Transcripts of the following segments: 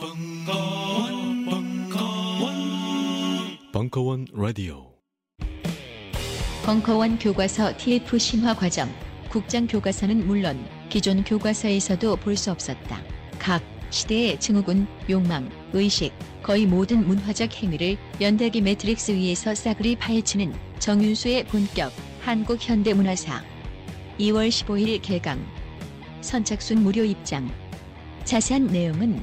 벙커원, 벙커원, 벙커원 라디오. 벙커원 교과서 TF 심화 과정. 국장 교과서는 물론 기존 교과서에서도 볼 수 없었다. 각 시대의 증후군, 욕망, 의식, 거의 모든 문화적 행위를 연대기 매트릭스 위에서 싸그리 파헤치는 정윤수의 본격 한국 현대 문화사. 2월 15일 개강. 선착순 무료 입장. 자세한 내용은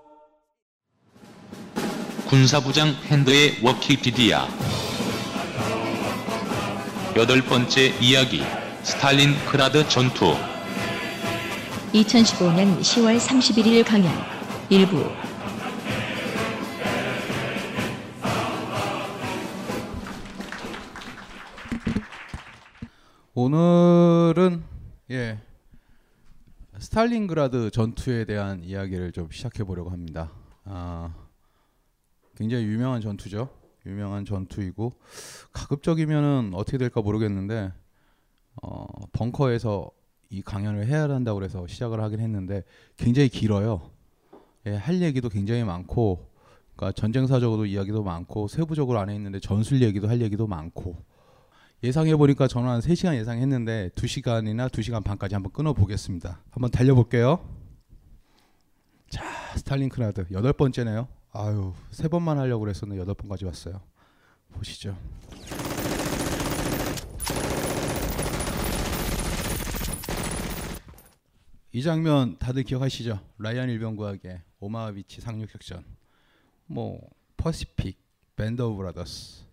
군사부장 펜더의 워키피디아. 여덟 번째 이야기 스탈린그라드 전투. 2015년 10월 31일 강연 1부. 오늘은 예 스탈린그라드 전투에 대한 이야기를 좀 시작해 보려고 합니다. 아, 굉장히 유명한 전투죠. 유명한 전투이고 가급적이면은 어떻게 될까 모르겠는데 어, 벙커에서 이 강연을 해야 한다고 그래서 시작을 하긴 했는데 굉장히 길어요. 예, 할 얘기도 굉장히 많고 그러니까 전쟁사적으로 이야기도 많고 세부적으로 안에 있는데 전술 얘기도 할 얘기도 많고 예상해 보니까 저는 한 3시간 예상했는데 2시간이나 2시간 반까지 한번 끊어 보겠습니다. 한번 달려 볼게요. 자, 스탈린그라드 여덟 번째네요. 아유, 세 번만 하려고 그랬었는데 여덟 번까지 왔어요. 보시죠. 이 장면 다들 기억하시죠? 라이언 일병 구하기 오마하비치 상륙작전, 뭐 Pacific, Band of Brothers.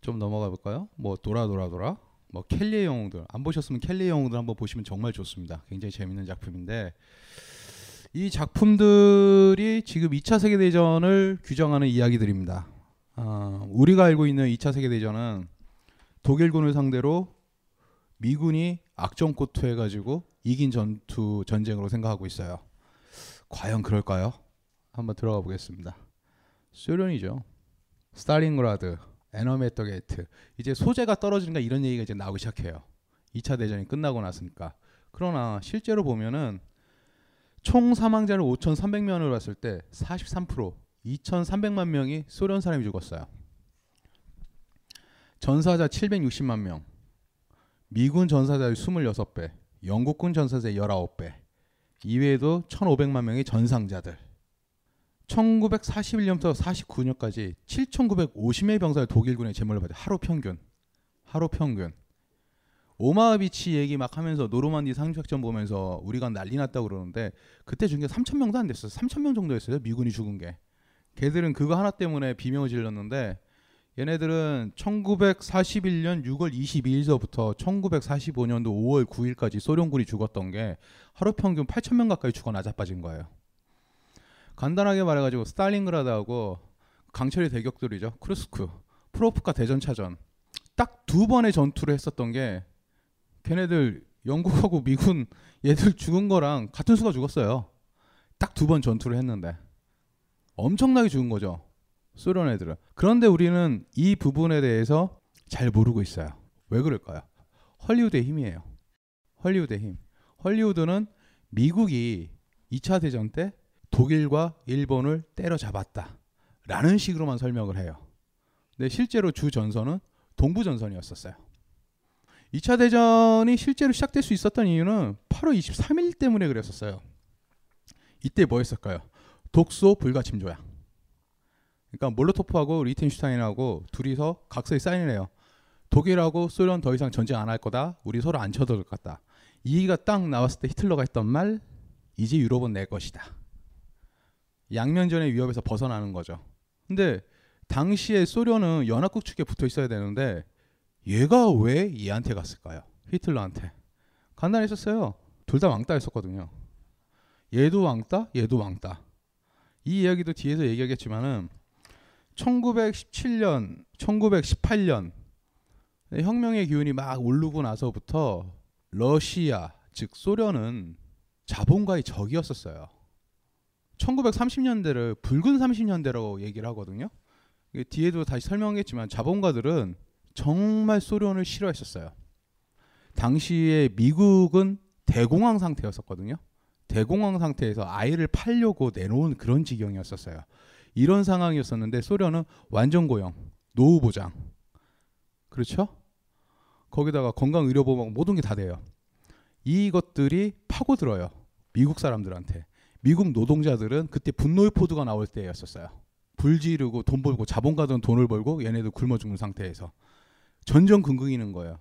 좀 넘어가 볼까요? 뭐 도라 도라 도라, 뭐 켈리의 영웅들 안 보셨으면 켈리의 영웅들 한번 보시면 정말 좋습니다. 굉장히 재밌는 작품인데 이 작품들이 지금 2차 세계 대전을 규정하는 이야기들입니다. 아, 우리가 알고 있는 2차 세계 대전은 독일군을 상대로 미군이 악전고투해 가지고 이긴 전투 전쟁으로 생각하고 있어요. 과연 그럴까요? 한번 들어가 보겠습니다. 소련이죠. 스탈린그라드, Enemy at the Gates. 이제 소재가 떨어지는가 이런 얘기가 이제 나오기 시작해요. 2차 대전이 끝나고 났으니까. 그러나 실제로 보면은 총 사망자를 5,300명으로 봤을 때 43%, 2,300만 명이 소련 사람이 죽었어요. 전사자 760만 명, 미군 전사자의 26배, 영국군 전사자의 19배, 이외에도 1,500만 명의 전상자들. 1941년부터 49년까지 7,950명의 병사를 독일군에 제물로 받아 하루 평균. 하루 평균. 오마하비치 얘기 막 하면서 노르만디 상륙작전 보면서 우리가 난리 났다고 그러는데 그때 중에 3천 명도 안 됐어요. 3천 명 정도 였어요. 미군이 죽은 게. 걔들은 그거 하나 때문에 비명을 질렀는데 얘네들은 1941년 6월 22일서부터 1945년도 5월 9일까지 소련군이 죽었던 게 하루 평균 8천 명 가까이 죽어 나자빠진 거예요. 간단하게 말해가지고 스탈린그라드하고 강철의 대격돌이죠. 쿠르스크, 프로호로프카 대전차전 딱 두 번의 전투를 했었던 게 걔네들 영국하고 미군 얘들 죽은 거랑 같은 수가 죽었어요. 딱 두 번 전투를 했는데 엄청나게 죽은 거죠. 소련 애들은. 그런데 우리는 이 부분에 대해서 잘 모르고 있어요. 왜 그럴까요? 헐리우드의 힘이에요. 헐리우드의 힘. 헐리우드는 미국이 2차 대전 때 독일과 일본을 때려잡았다. 라는 식으로만 설명을 해요. 근데 실제로 주 전선은 동부 전선이었었어요. 2차 대전이 실제로 시작될 수 있었던 이유는 8월 23일 때문에 그랬었어요. 이때 뭐 했을까요? 독소 불가침 조약. 그러니까 몰로토프하고 리텐슈타인하고 둘이서 각서에 사인을 해요. 독일하고 소련 더 이상 전쟁 안 할 거다. 우리 서로 안 쳐들 것 같다. 이 얘기가 딱 나왔을 때 히틀러가 했던 말 이제 유럽은 내 것이다. 양면전의 위협에서 벗어나는 거죠. 근데 당시에 소련은 연합국 측에 붙어 있어야 되는데 얘가 왜 얘한테 갔을까요? 히틀러한테. 간단했었어요. 둘 다 왕따였었거든요. 얘도 왕따, 얘도 왕따. 이 이야기도 뒤에서 얘기하겠지만은 1917년, 1918년 혁명의 기운이 막 오르고 나서부터 러시아, 즉 소련은 자본가의 적이었었어요. 1930년대를 붉은 30년대라고 얘기를 하거든요. 뒤에도 다시 설명하겠지만 자본가들은 정말 소련을 싫어했었어요. 당시에 미국은 대공황 상태였었거든요. 대공황 상태에서 아이를 팔려고 내놓은 그런 지경이었었어요. 이런 상황이었었는데 소련은 완전 고용, 노후 보장. 그렇죠? 거기다가 건강 의료 보험 모든 게 다 돼요. 이것들이 파고들어요. 미국 사람들한테. 미국 노동자들은 그때 분노의 포드가 나올 때였었어요. 불 지르고 돈 벌고 자본가들은 돈을 벌고 얘네들 굶어 죽는 상태에서 전전긍긍이는 거예요.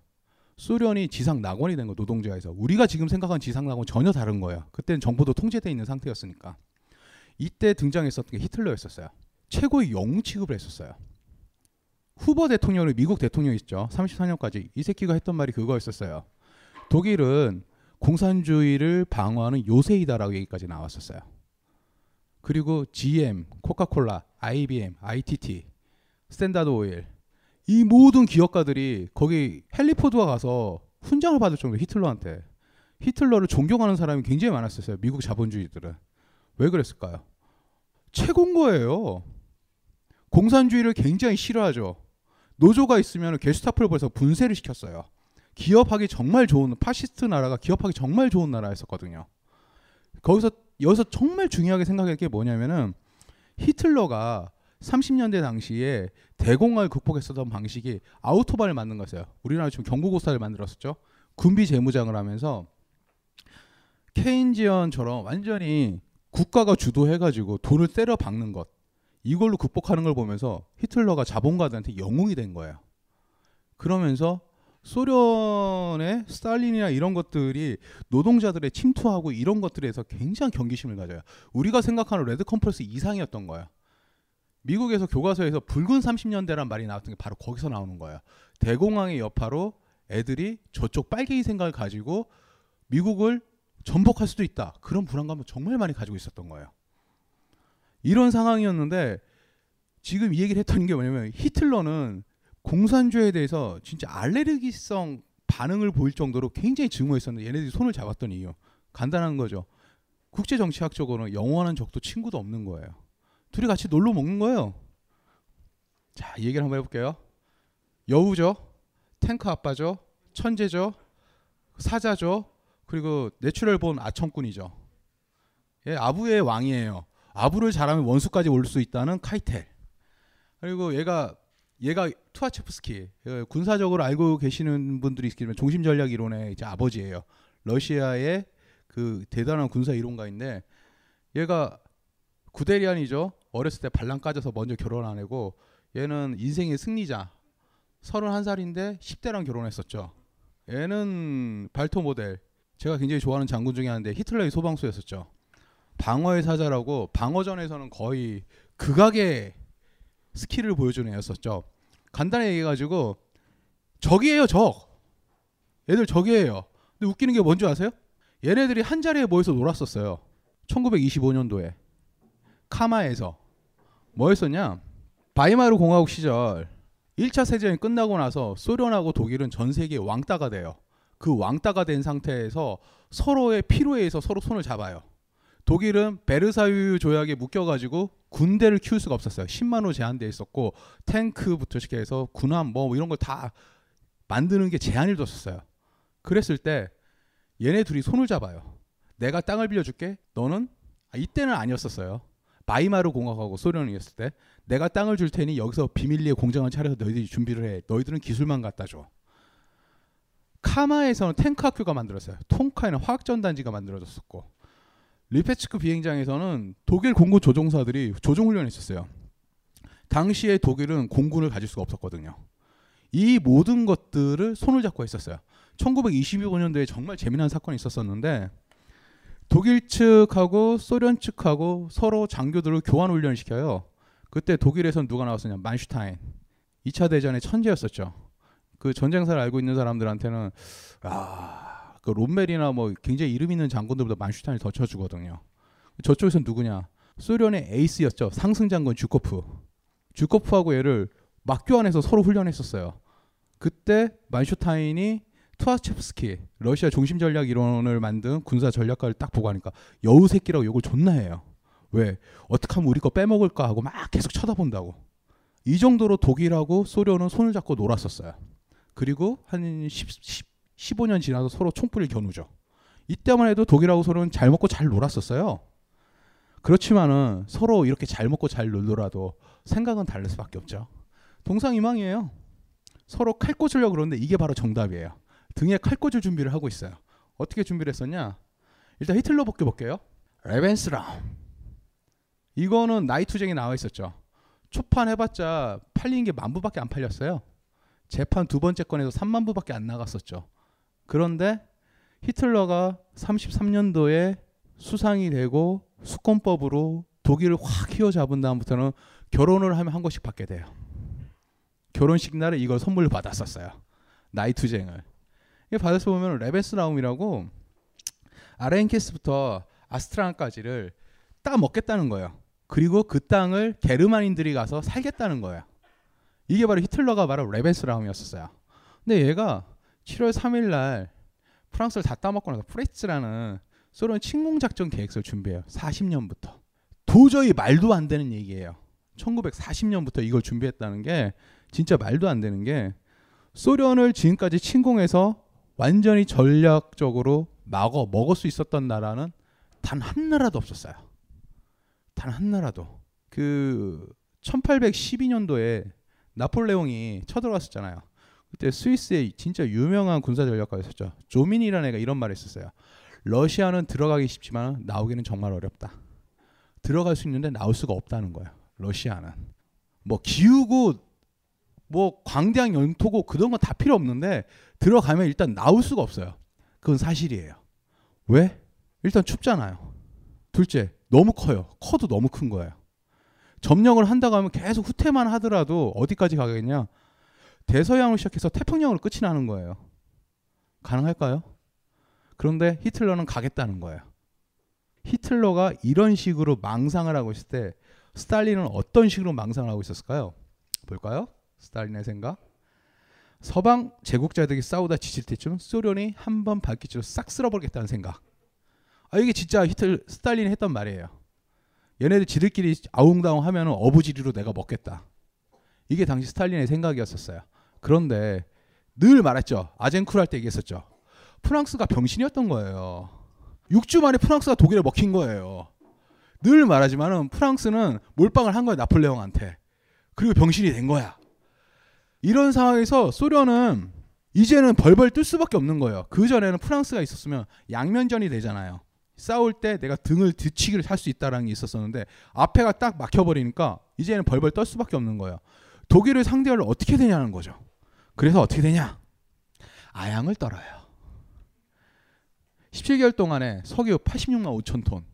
소련이 지상 낙원이 된 거 노동자에서 우리가 지금 생각하는 지상 낙원 전혀 다른 거예요. 그때는 정부도 통제돼 있는 상태였으니까. 이때 등장했었던 게 히틀러였었어요. 최고의 영웅 취급을 했었어요. 후버 대통령을 미국 대통령 있죠. 34년까지 이 새끼가 했던 말이 그거였었어요. 독일은 공산주의를 방어하는 요새이다라고 얘기까지 나왔었어요. 그리고 GM, 코카콜라, IBM, ITT, Standard Oil 이 모든 기업가들이 거기 헨리 포드가 가서 훈장을 받을 정도로 히틀러한테 히틀러를 존경하는 사람이 굉장히 많았었어요. 미국 자본주의들은 왜 그랬을까요? 최고인 거예요. 공산주의를 굉장히 싫어하죠. 노조가 있으면 게슈타포를 벌써 분쇄를 시켰어요. 기업하기 정말 좋은 파시스트 나라가 기업하기 정말 좋은 나라였었거든요. 거기서 여기서 정말 중요하게 생각할 게 뭐냐면은 히틀러가 30년대 당시에 대공황을 극복했었던 방식이 아우토반을 만든 거였어요. 우리나라 지금 경부고속을 만들었었죠. 군비 재무장을 하면서 Keynesian처럼 완전히 국가가 주도해가지고 돈을 때려 박는 것 이걸로 극복하는 걸 보면서 히틀러가 자본가들한테 영웅이 된 거예요. 그러면서 소련의 스탈린이나 이런 것들이 노동자들의 침투하고 이런 것들에서 굉장히 경계심을 가져요. 우리가 생각하는 레드 컴플렉스 이상이었던 거예요. 미국에서 교과서에서 붉은 30년대란 말이 나왔던 게 바로 거기서 나오는 거예요. 대공황의 여파로 애들이 저쪽 빨갱이 생각을 가지고 미국을 전복할 수도 있다. 그런 불안감을 정말 많이 가지고 있었던 거예요. 이런 상황이었는데 지금 이 얘기를 했던 게 뭐냐면 히틀러는 공산주의에 대해서 진짜 알레르기성 반응을 보일 정도로 굉장히 증오했었는데 얘네들이 손을 잡았던 이유 간단한 거죠. 국제 정치학적으로는 영원한 적도 친구도 없는 거예요. 둘이 같이 놀러 먹는 거예요. 자, 이 얘기를 한번 해볼게요. 여우죠, 탱크 아빠죠, 천재죠, 사자죠, 그리고 natural born 아첨꾼이죠. 예, 아부의 왕이에요. 아부를 잘하면 원수까지 올 수 있다는 카이텔. 그리고 얘가 얘가 투하체프스키 예, 군사적으로 알고 계시는 분들이 있기는 종심 전략 이론의 이제 아버지예요. 러시아의 그 대단한 군사 이론가인데 얘가 구데리안이죠. 어렸을 때 발랑 까져서 먼저 결혼 안 하고 얘는 인생의 승리자. 31살인데 10대랑 결혼했었죠. 얘는 발터 모델. 제가 굉장히 좋아하는 장군 중에 하나인데 히틀러의 소방수였었죠. 방어의 사자라고 방어전에서는 거의 극악의 스킬을 보여주는 애였었죠. 간단히 얘기해가지고 적이에요 적. 얘들 적이에요. 근데 웃기는 게 뭔지 아세요? 얘네들이 한 자리에 모여서 놀았었어요. 1925년도에 카마에서 뭐 했었냐? 바이마르 공화국 시절 1차 세계전이 끝나고 나서 소련하고 독일은 전 세계 왕따가 돼요. 그 왕따가 된 상태에서 서로의 필요에 의해서 서로 손을 잡아요. 독일은 베르사유 조약에 묶여가지고 군대를 키울 수가 없었어요. 10만 호 제한돼 있었고 탱크부터 시작해서 군함 뭐 이런 걸 다 만드는 게 제한을 뒀었어요. 그랬을 때 얘네 둘이 손을 잡아요. 내가 땅을 빌려줄게. 너는 아, 이때는 아니었었어요. 바이마르 공화국하고 소련이었을 때 내가 땅을 줄 테니 여기서 비밀리에 공장을 차려서 너희들이 준비를 해. 너희들은 기술만 갖다 줘. 카마에서는 탱크 학교가 만들었어요. 톰카에는 화학전 단지가 만들어졌었고 리페츠크 비행장에서는 독일 공군 조종사들이 조종 훈련을 했었어요. 당시에 독일은 공군을 가질 수가 없었거든요. 이 모든 것들을 손을 잡고 했었어요. 1925년도에 정말 재미난 사건이 있었었는데 독일 측하고 소련 측하고 서로 장교들을 교환 훈련을 시켜요. 그때 독일에선 누가 나왔었냐? 만슈타인. 2차 대전의 천재였었죠. 그 전쟁사를 알고 있는 사람들한테는 아, 그 롬멜이나 뭐 굉장히 이름 있는 장군들보다 만슈타인이 더 쳐주거든요. 저쪽에선 누구냐? 소련의 에이스였죠. 상승 장군 주코프. 주코프하고 얘를 막 교환해서 서로 훈련했었어요. 그때 만슈타인이 투아체프스키 러시아 중심 전략 이론을 만든 군사 전략가를 딱 보고 하니까 여우 새끼라고 욕을 존나 해요. 왜 어떻게 하면 우리 거 빼먹을까 하고 막 계속 쳐다본다고. 이 정도로 독일하고 소련은 손을 잡고 놀았었어요. 그리고 한 10, 10, 15년 지나서 서로 총불을 겨누죠. 이때만 해도 독일하고 소련은 잘 먹고 잘 놀았었어요. 그렇지만은 서로 이렇게 잘 먹고 잘 놀더라도 생각은 다를 수밖에 없죠. 동상이망이에요. 서로 칼 꽂으려고 그러는데 이게 바로 정답이에요. 등에 칼 꽂을 준비를 하고 있어요. 어떻게 준비를 했었냐? 일단 히틀러 복귀 볼게요. 레벤스라움. 이거는 나이투쟁이 나와 있었죠. 초판 해봤자 팔린 게 만 부밖에 안 팔렸어요. 재판 두 번째 건에서 3만 부밖에 안 나갔었죠. 그런데 히틀러가 33년도에 수상이 되고 수권법으로 독일을 확 휘어잡은 다음부터는 결혼을 하면 한 것씩 받게 돼요. 결혼식 날에 이걸 선물로 받았었어요. 나이투쟁을. 이게 받아서 보면 레베스라움이라고 아렌케스부터 아스트라나까지를 따 먹겠다는 거예요. 그리고 그 땅을 게르만인들이 가서 살겠다는 거예요. 이게 바로 히틀러가 바로 레벤스라움이었어요. 근데 얘가 7월 3일 날 프랑스를 다 따먹고 나서 프레츠라는 소련 침공 작전 계획서를 준비해요. 40년부터. 도저히 말도 안 되는 얘기예요. 1940년부터 이걸 준비했다는 게 진짜 말도 안 되는 게 소련을 지금까지 침공해서 완전히 전략적으로 막어 먹을 수 있었던 나라는 단 한 나라도 없었어요. 단 한 나라도. 그 1812년도에 나폴레옹이 쳐들어갔었잖아요. 그때 스위스에 진짜 유명한 군사 전략가였었죠. 조민이라는 애가 이런 말을 했었어요. 러시아는 들어가기 쉽지만 나오기는 정말 어렵다. 들어갈 수 있는데 나올 수가 없다는 거예요. 러시아는 뭐 기우고 뭐 광대한 영토고 그런 건 다 필요 없는데 들어가면 일단 나올 수가 없어요. 그건 사실이에요. 왜? 일단 춥잖아요. 둘째, 너무 커요. 커도 너무 큰 거예요. 점령을 한다고 하면 계속 후퇴만 하더라도 어디까지 가겠냐? 대서양으로 시작해서 태평양으로 끝이 나는 거예요. 가능할까요? 그런데 히틀러는 가겠다는 거예요. 히틀러가 이런 식으로 망상을 하고 있을 때 스탈린은 어떤 식으로 망상을 하고 있었을까요? 볼까요? 스탈린의 생각. 서방 제국자들이 싸우다 지칠 때쯤 소련이 한 번 발기치로 싹 쓸어버리겠다는 생각. 아 이게 진짜 히틀 스탈린이 했던 말이에요. 얘네들 지들끼리 아웅다웅 하면 어부지리로 내가 먹겠다. 이게 당시 스탈린의 생각이었었어요. 그런데 늘 말했죠. 아젠쿨 할때 얘기했었죠. 프랑스가 병신이었던 거예요. 6주 만에 프랑스가 독일에 먹힌 거예요. 늘 말하지만은 프랑스는 몰빵을 한 거야 나폴레옹한테. 그리고 병신이 된 거야. 이런 상황에서 소련은 이제는 벌벌 뜰 수밖에 없는 거예요. 그 전에는 프랑스가 있었으면 양면전이 되잖아요. 싸울 때 내가 등을 뒤치기를 할 수 있다라는 게 있었었는데 앞에가 딱 막혀버리니까 이제는 벌벌 떨 수밖에 없는 거예요. 독일을 상대하려 어떻게 되냐는 거죠. 그래서 어떻게 되냐? 아양을 떨어요. 17개월 동안에 석유 86만 5천 톤,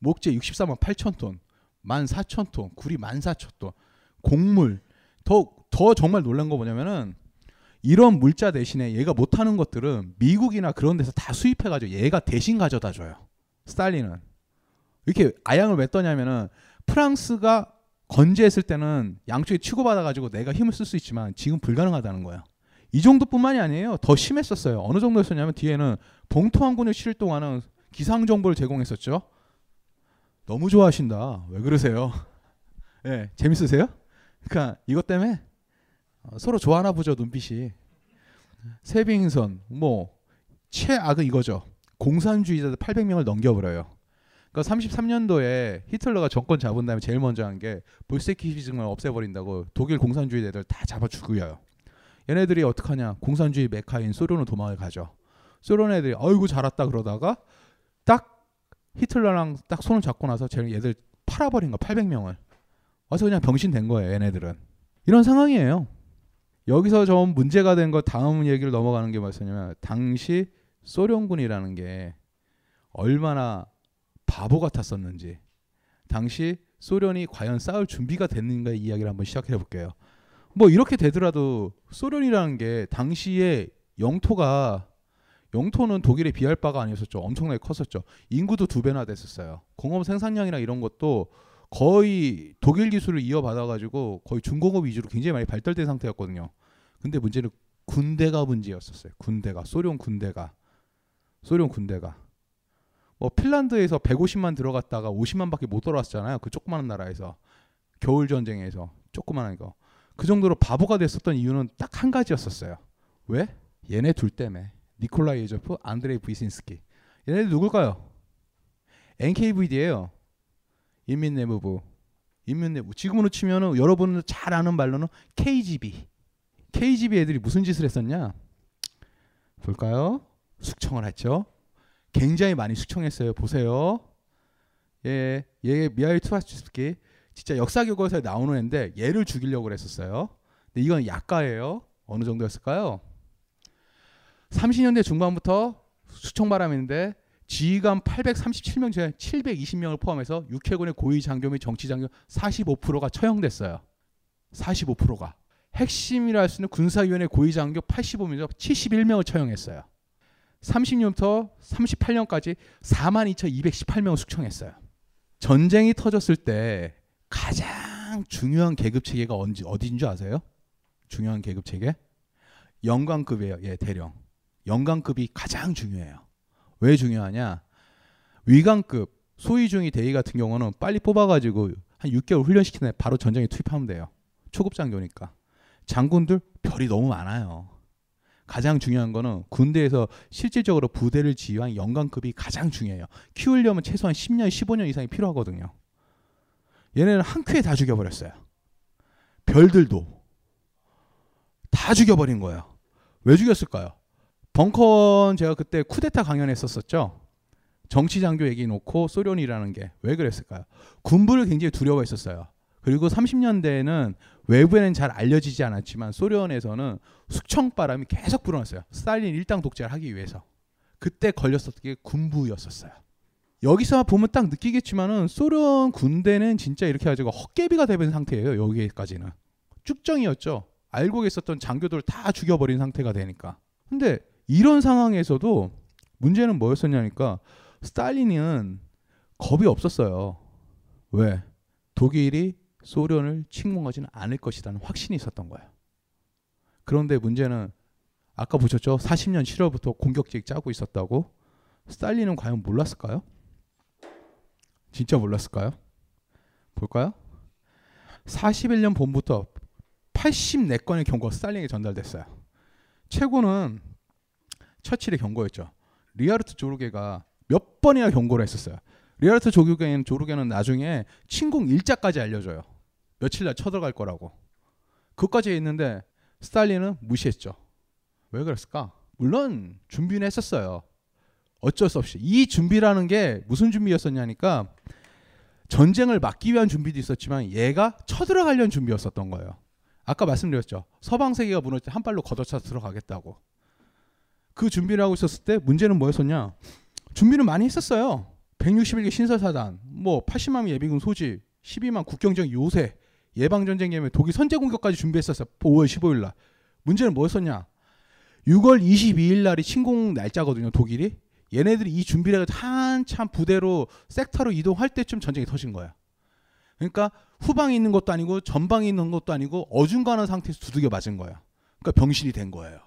목재 64만 8천 톤, 1만 4천 톤, 구리 1만 4천 톤, 곡물 더, 더 정말 놀란 거 뭐냐면은 이런 물자 대신에 얘가 못하는 것들은 미국이나 그런 데서 다 수입해가지고 얘가 대신 가져다 줘요. 스탈린은 이렇게 아양을 왜 떠냐면은 프랑스가 건재했을 때는 양쪽에 치고받아가지고 내가 힘을 쓸 수 있지만 지금 불가능하다는 거예요. 이 정도뿐만이 아니에요. 더 심했었어요. 어느 정도였었냐면 뒤에는 봉투항군을 실 동안은 기상 정보를 제공했었죠. 너무 좋아하신다. 왜 그러세요? 예, 네, 재밌으세요? 그러니까 이것 때문에 서로 좋아하나 보죠 눈빛이. 세빙선 뭐 최악은 이거죠. 공산주의자들 800명을 넘겨버려요. 그러니까 33년도에 히틀러가 정권 잡은 다음에 제일 먼저 한 게 볼세키즘을 없애버린다고 독일 공산주의자들 다 잡아 죽여요. 얘네들이 어떡하냐? 공산주의 메카인 소련으로 도망을 가죠. 소련 애들이 아이고 잘왔다 그러다가 딱 히틀러랑 딱 손을 잡고 나서 쟤 얘들 팔아버린 거 800명을. 와서 그냥 병신 된 거예요, 얘네들은. 이런 상황이에요. 여기서 좀 문제가 된 거 다음 얘기를 넘어가는 게 뭐였냐면 당시 소련군이라는 게 얼마나 바보 같았었는지 당시 소련이 과연 싸울 준비가 됐는가 이야기를 한번 시작해 볼게요. 뭐 이렇게 되더라도 소련이라는 게 당시에 영토가 영토는 독일에 비할 바가 아니었었죠. 엄청나게 컸었죠. 인구도 두 배나 됐었어요. 공업 생산량이나 이런 것도 거의 독일 기술을 이어받아가지고 거의 중공업 위주로 굉장히 많이 발달된 상태였거든요. 근데 문제는 군대가 문제였었어요. 군대가 소련 군대가 소련 군대가 뭐 핀란드에서 150만 들어갔다가 50만밖에 못 돌아왔잖아요. 그 조그마한 나라에서 겨울 전쟁에서 조그마한 거. 그 정도로 바보가 됐었던 이유는 딱 한 가지였었어요. 왜? 얘네 둘 때문에. 니콜라이 예조프, 안드레이 브이신스키. 얘네들 누굴까요? NKVD예요. 인민내무부. 인민내무. 지금으로 치면은 여러분은 잘 아는 말로는 KGB. KGB 애들이 무슨 짓을 했었냐? 볼까요? 숙청을 했죠. 굉장히 많이 숙청했어요. 보세요. 예, 얘 미하일 투하스키 진짜 역사 교과서에 나오는 애인데 얘를 죽이려고 그랬었어요. 근데 이건 약가예요. 어느 정도였을까요? 30년대 중반부터 수청 바람인데 지휘관 837명 중에 720명을 포함해서 육해군의 고위 장교 및 정치 장교 45%가 처형됐어요. 45%가 핵심이라 할 수 있는 군사위원회 고위 장교 85명 71명을 처형했어요. 30년부터 38년까지 42,218명을 숙청했어요. 전쟁이 터졌을 때 가장 중요한 계급 체계가 언제 어디인 줄 아세요? 중요한 계급 체계? 영광급이에요. 예, 대령. 영광급이 가장 중요해요. 왜 중요하냐? 위관급 소위 중위 대위 같은 경우는 빨리 뽑아가지고 한 6개월 훈련시키는 바로 전쟁에 투입하면 돼요. 초급 장교니까. 장군들 별이 너무 많아요. 가장 중요한 거는 군대에서 실질적으로 부대를 지휘한 영광급이 가장 중요해요. 키우려면 최소한 10년, 15년 이상이 필요하거든요. 얘네는 한 큐에 다 죽여버렸어요. 별들도 다 죽여버린 거예요. 왜 죽였을까요? 벙컨 제가 그때 쿠데타 강연했었었죠. 정치 장교 얘기 놓고 소련이라는 게 왜 그랬을까요? 군부를 굉장히 두려워했었어요. 그리고 30년대에는 외부에는 잘 알려지지 않았지만 소련에서는 숙청바람이 계속 불어났어요. 스탈린 일당 독재를 하기 위해서. 그때 걸렸었던 게 군부였었어요. 여기서 보면 딱 느끼겠지만은 소련 군대는 진짜 이렇게 가지고 헛개비가 되는 상태예요. 여기까지는 쭉정이었죠. 알고 계셨던 장교들 다 죽여버린 상태가 되니까. 근데 이런 상황에서도 문제는 뭐였었냐니까 스탈린은 겁이 없었어요. 왜? 독일이 소련을 침공하지는 않을 것이라는 확신이 있었던 거예요. 그런데 문제는 아까 보셨죠? 40년 7월부터 공격직 짜고 있었다고. 스탈린은 과연 몰랐을까요? 진짜 몰랐을까요? 볼까요? 41년 봄부터 84건의 경고가 스탈린에게 전달됐어요. 최고는 처칠의 경고였죠. 리하르트 조르게가 몇 번이나 경고를 했었어요. 리하르트 조르게는, 조르게는 나중에 침공 일자까지 알려줘요. 며칠 날 쳐들어갈 거라고. 그것까지 했는데 스탈린은 무시했죠. 왜 그랬을까? 물론 준비는 했었어요. 어쩔 수 없이 이 준비라는 게 무슨 준비였었냐니까 전쟁을 막기 위한 준비도 있었지만 얘가 쳐들어가려는 준비였었던 거예요. 아까 말씀드렸죠. 서방 세계가 무너질 때 한 발로 걷어차 들어가겠다고. 그 준비를 하고 있었을 때 문제는 뭐였었냐? 준비는 많이 했었어요. 161개 신설사단, 뭐 80만 예비군 소집, 12만 국경적 요새, 예방전쟁 예매, 독일 선제 공격까지 준비했었어요. 5월 15일 날. 문제는 뭐였었냐? 6월 22일 날이 침공 날짜거든요. 독일이. 얘네들이 이 준비를 한참 부대로 섹터로 이동할 때쯤 전쟁이 터진 거야. 그러니까 후방에 있는 것도 아니고 전방에 있는 것도 아니고 어중간한 상태에서 두들겨 맞은 거야. 그러니까 병신이 된 거예요.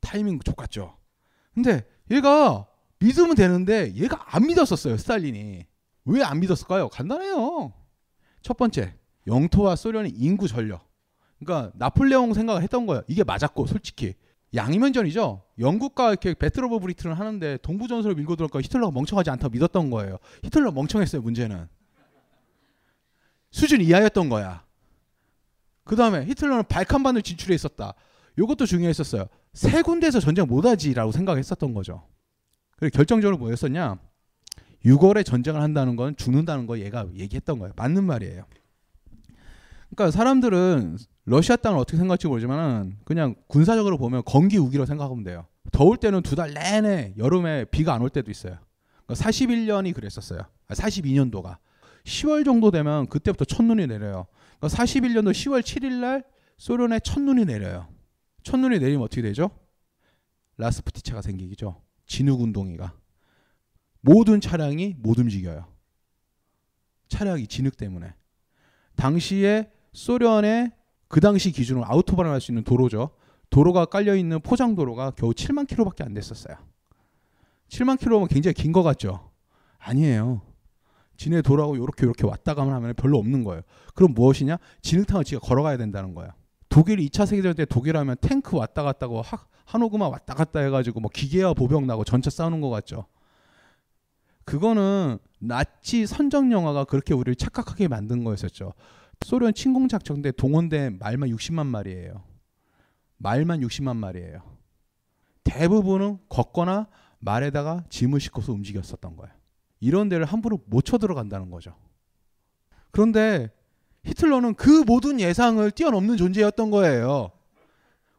타이밍 좆같죠. 근데 얘가 믿으면 되는데 얘가 안 믿었었어요. 스탈린이. 왜 안 믿었을까요? 간단해요. 첫 번째, 영토와 소련의 인구 전력. 그러니까 나폴레옹 생각을 했던 거예요. 이게 맞았고 솔직히 양면전이죠. 영국과 이렇게 Battle of Britain을 하는데 동부 전선을 밀고 들어올까 히틀러가 멍청하지 않다고 믿었던 거예요. 히틀러 멍청했어요. 문제는 수준 이하였던 거야. 그 다음에 히틀러는 발칸반을 진출해 있었다. 이것도 중요했었어요. 세 군데에서 전쟁 못하지라고 생각했었던 거죠. 그리고 결정적으로 뭐였었냐? 6월에 전쟁을 한다는 건 죽는다는 거 얘가 얘기했던 거예요. 맞는 말이에요. 그러니까 사람들은 러시아 땅을 어떻게 생각할지 모르지만 그냥 군사적으로 보면 건기 우기로 생각하면 돼요. 더울 때는 두 달 내내 여름에 비가 안 올 때도 있어요. 그러니까 41년이 그랬었어요. 42년도가 10월 정도 되면 그때부터 첫눈이 내려요. 그러니까 41년도 10월 7일 날 소련에 첫눈이 내려요. 첫눈이 내리면 어떻게 되죠? 라스푸티차가 생기죠. 진흙 운동이가 모든 차량이 못 움직여요. 차량이 진흙 때문에. 당시에 소련의 그 당시 기준으로 아우토반을 할수 있는 도로죠. 도로가 깔려 있는 포장 도로가 겨우 7만 킬로밖에 안 됐었어요. 7만 킬로면 굉장히 긴 것 같죠? 아니에요. 진해 도로하고 이렇게 이렇게 왔다 가면 하면 별로 없는 거예요. 그럼 무엇이냐? 진흙탕을 지가 걸어가야 된다는 거예요. 독일 2차 세계대전 때 독일 하면 탱크 왔다 갔다 하고 하, 한오그마 왔다 갔다 해가지고 뭐 기계와 보병 나고 전차 싸우는 것 같죠. 그거는 나치 선정 영화가 그렇게 우리를 착각하게 만든 거였었죠. 소련 침공 작전 때 동원된 말만 60만 마리예요. 말만 60만 마리예요. 대부분은 걷거나 말에다가 짐을 싣고서 움직였었던 거예요. 이런 데를 함부로 못 쳐들어간다는 거죠. 그런데 히틀러는 그 모든 예상을 뛰어넘는 존재였던 거예요.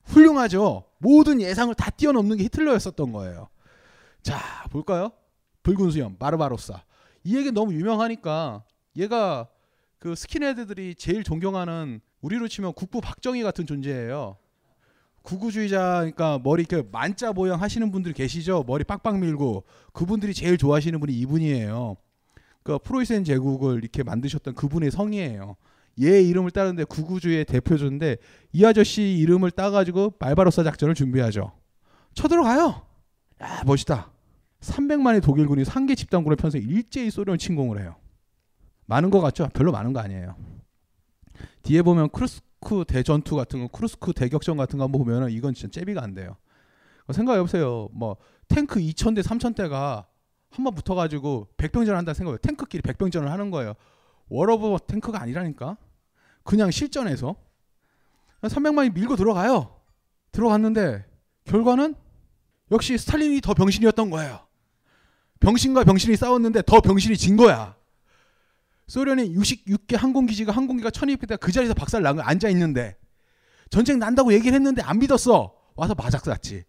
훌륭하죠. 모든 예상을 다 뛰어넘는 게 히틀러였었던 거예요. 자, 볼까요? 붉은 수염, 바르바로사. 이 얘기 너무 유명하니까 얘가 그 스킨헤드들이 제일 존경하는 우리로 치면 국부 박정희 같은 존재예요. 구구주의자 그러니까 머리 이렇게 만자 모양 하시는 분들 계시죠? 머리 빡빡 밀고 그분들이 제일 좋아하시는 분이 이분이에요. 그 프로이센 제국을 이렇게 만드셨던 그분의 성이에요. 얘 이름을 따는데 구구주의의 대표주인데 이 아저씨 이름을 따가지고 말바로사 작전을 준비하죠. 쳐들어가요. 야 멋있다. 300만의 독일군이 3개 집단군을 편성해서 일제히 소련을 침공을 해요. 많은 것 같죠? 별로 많은 거 아니에요. 뒤에 보면 쿠르스크 대전투 같은 거, 쿠르스크 대격전 같은 거 한번 보면은 이건 진짜 잽이 안 돼요. 생각해 보세요. 뭐 탱크 2,000대, 3,000대가 한 번 붙어가지고 백병전 한다 생각해요. 탱크끼리 백병전을 하는 거예요. World of Tank가 아니라니까. 그냥 실전에서 300만이 밀고 들어가요. 들어갔는데 결과는 역시 스탈린이 더 병신이었던 거예요. 병신과 병신이 싸웠는데 더 병신이 진 거야. 소련의 66개 항공기지가 항공기가 천입했다 그 자리에서 박살 나고 앉아 있는데 전쟁 난다고 얘기를 했는데 안 믿었어. 와서 마작 쐈지.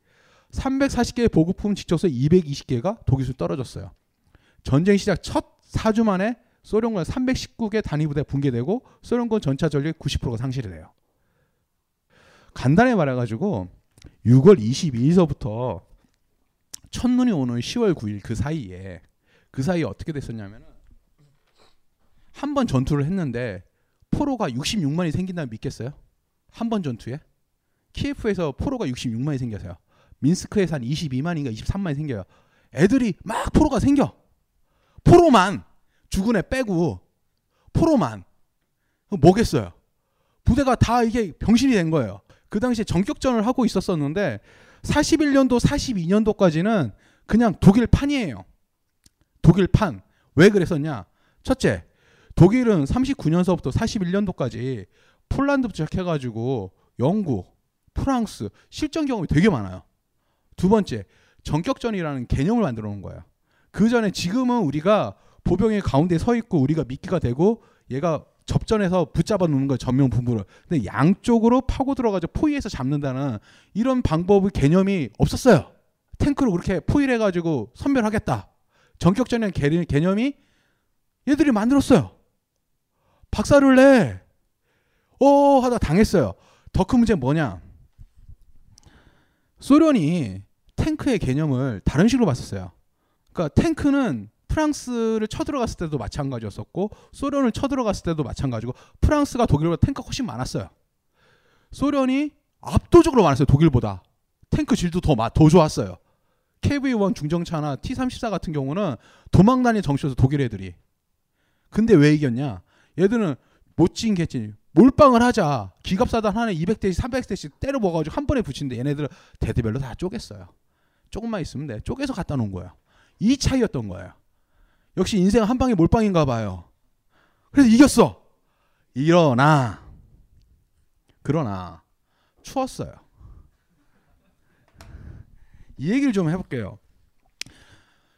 340개의 보급품 직접서 220개가 독일수 떨어졌어요. 전쟁 시작 첫 4주 만에 소련군 319개 단위 부대 붕괴되고 소련군 전차 전력 90%가 상실이 돼요. 간단히 말해가지고 6월 22일서부터 첫눈이 오는 10월 9일 그 사이에 그 사이에 어떻게 됐었냐면 한 번 전투를 했는데 포로가 66만이 생긴다면 믿겠어요? 한 번 전투에 키예프에서 포로가 66만이 생겨서요. 민스크에서 한 22만인가 23만이 생겨요. 애들이 막 포로가 생겨. 포로만 죽은 애 빼고 포로만 뭐겠어요? 부대가 다 이게 병신이 된 거예요. 그 당시에 전격전을 하고 있었었는데 41년도 42년도까지는 그냥 독일판이에요. 독일판. 왜 그랬었냐? 첫째, 독일은 39년서부터 41년도까지 폴란드부터 시작해가지고 영국, 프랑스 실전 경험이 되게 많아요. 두 번째, 전격전이라는 개념을 만들어 놓은 거예요. 그 전에 지금은 우리가 보병의 가운데 서 있고 우리가 미끼가 되고 얘가 접전해서 붙잡아 놓는 거예요. 전면 분부를. 근데 양쪽으로 파고 들어가지고 포위해서 잡는다는 이런 방법의 개념이 없었어요. 탱크를 그렇게 포위해 가지고 선별하겠다. 전격전의 개념이 얘들이 만들었어요. 박살을 내. 어 하다 당했어요. 더 큰 문제는 뭐냐? 소련이 탱크의 개념을 다른 식으로 봤었어요. 그러니까 탱크는 프랑스를 쳐들어갔을 때도 마찬가지였었고 소련을 쳐들어갔을 때도 마찬가지고 프랑스가 독일보다 탱크가 훨씬 많았어요. 소련이 압도적으로 많았어요. 독일보다. 탱크 질도 더, 더 좋았어요. KV-1 중정차나 T-34 같은 경우는 도망다니 정치에서 독일 애들이. 근데 왜 이겼냐? 얘들은 못진 개찐 몰빵을 하자. 기갑사단 하나에 200대씩 300대씩 때려 먹어가지고 한 번에 붙이는데 얘네들은 대대별로 다 쪼갰어요. 조금만 있으면 돼. 쪼개서 갖다 놓은 거야. 이 차이였던 거예요. 역시 인생 한 방에 몰빵인가 봐요. 그래서 이겼어. 일어나. 그러나 추웠어요. 이 얘기를 좀 해볼게요.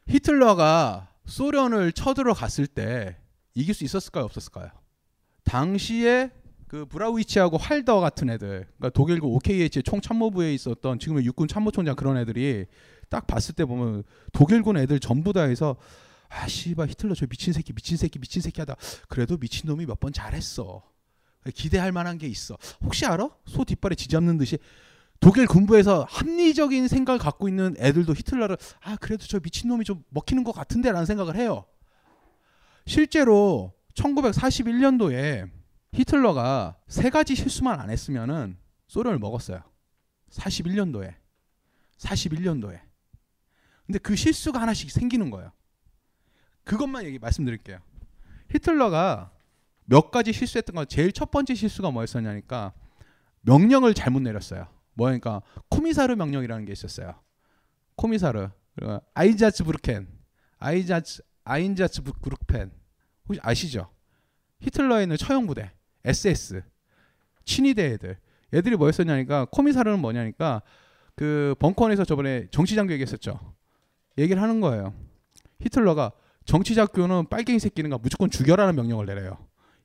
히틀러가 소련을 쳐들어 갔을 때 이길 수 있었을까요, 없었을까요? 당시에 그 브라우이치하고 활더 같은 애들, 그러니까 독일군 OKH 총참모부에 있었던 지금의 육군 참모총장 그런 애들이 딱 봤을 때 보면 독일군 애들 전부 다 해서 아 씨발 히틀러 저 미친 새끼 미친 새끼 미친 새끼 하다 그래도 미친 놈이 몇 번 잘했어 기대할 만한 게 있어 혹시 알아 소 뒷발에 쥐잡는 듯이 독일 군부에서 합리적인 생각을 갖고 있는 애들도 히틀러를 아 그래도 저 미친 놈이 좀 먹히는 것 같은데라는 생각을 해요 실제로 1941년도에 히틀러가 세 가지 실수만 안 했으면은 소련을 먹었어요. 41년도에. 41년도에. 근데 그 실수가 하나씩 생기는 거예요. 그것만 얘기 말씀드릴게요. 히틀러가 몇 가지 실수했던 건 제일 첫 번째 실수가 뭐였었냐니까 명령을 잘못 내렸어요. 뭐니까 코미사르 명령이라는 게 있었어요. 코미사르 아이자츠부르켄 아이자츠 아인자츠부르펜 혹시 아시죠? 히틀러에 있는 처형 부대 SS 친위대 애들 애들이 뭐였었냐니까 코미사르는 뭐냐니까 그 벙커원에서 저번에 정치장교 얘기했었죠. 얘기를 하는 거예요. 히틀러가 정치장교는 빨갱이 새끼는가 무조건 죽여라는 명령을 내려요.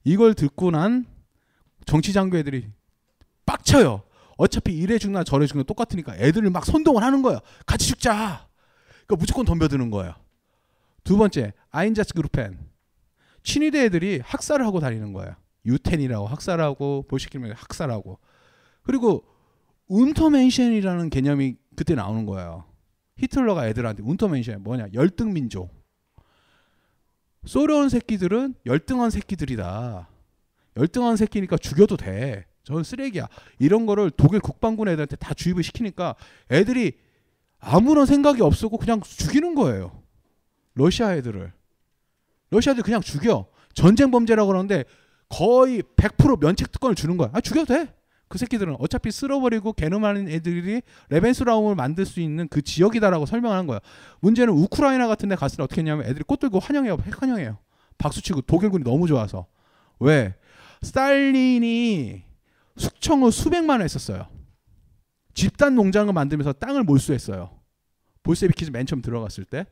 이걸 듣고 난 정치장교 애들이 빡쳐요. 어차피 이래 죽나 저래 죽나 똑같으니까 애들을 막 선동을 하는 거예요. 같이 죽자. 그러니까 무조건 덤벼드는 거예요. 두 번째 아인자츠 그룹펜 친위대 애들이 학살을 하고 다니는 거예요. 유텐이라고 학살하고 볼시키면 학살하고 그리고 운터맨션이라는 개념이 그때 나오는 거예요. 히틀러가 애들한테 운터맨션 뭐냐 열등 민족. 소련 새끼들은 열등한 새끼들이다. 열등한 새끼니까 죽여도 돼. 저는 쓰레기야. 이런 거를 독일 국방군 애들한테 다 주입을 시키니까 애들이 아무런 생각이 없었고 그냥 죽이는 거예요. 러시아 애들을. 러시아 애들 그냥 죽여. 전쟁 범죄라고 그러는데 거의 100% 면책 특권을 주는 거야. 아 죽여도 돼. 그 새끼들은 어차피 쓸어버리고 개놈하는 애들이 레벤스라움을 만들 수 있는 그 지역이다라고 설명하는 거야. 문제는 우크라이나 같은 데 갔을 때 어떻게 했냐면 애들이 꽃 들고 환영해요. 핵환영해요. 박수치고 독일군이 너무 좋아서. 왜? 스탈린이 숙청을 수백만을 했었어요. 집단 농장을 만들면서 땅을 몰수했어요. 볼셰비키즈 맨 처음 들어갔을 때.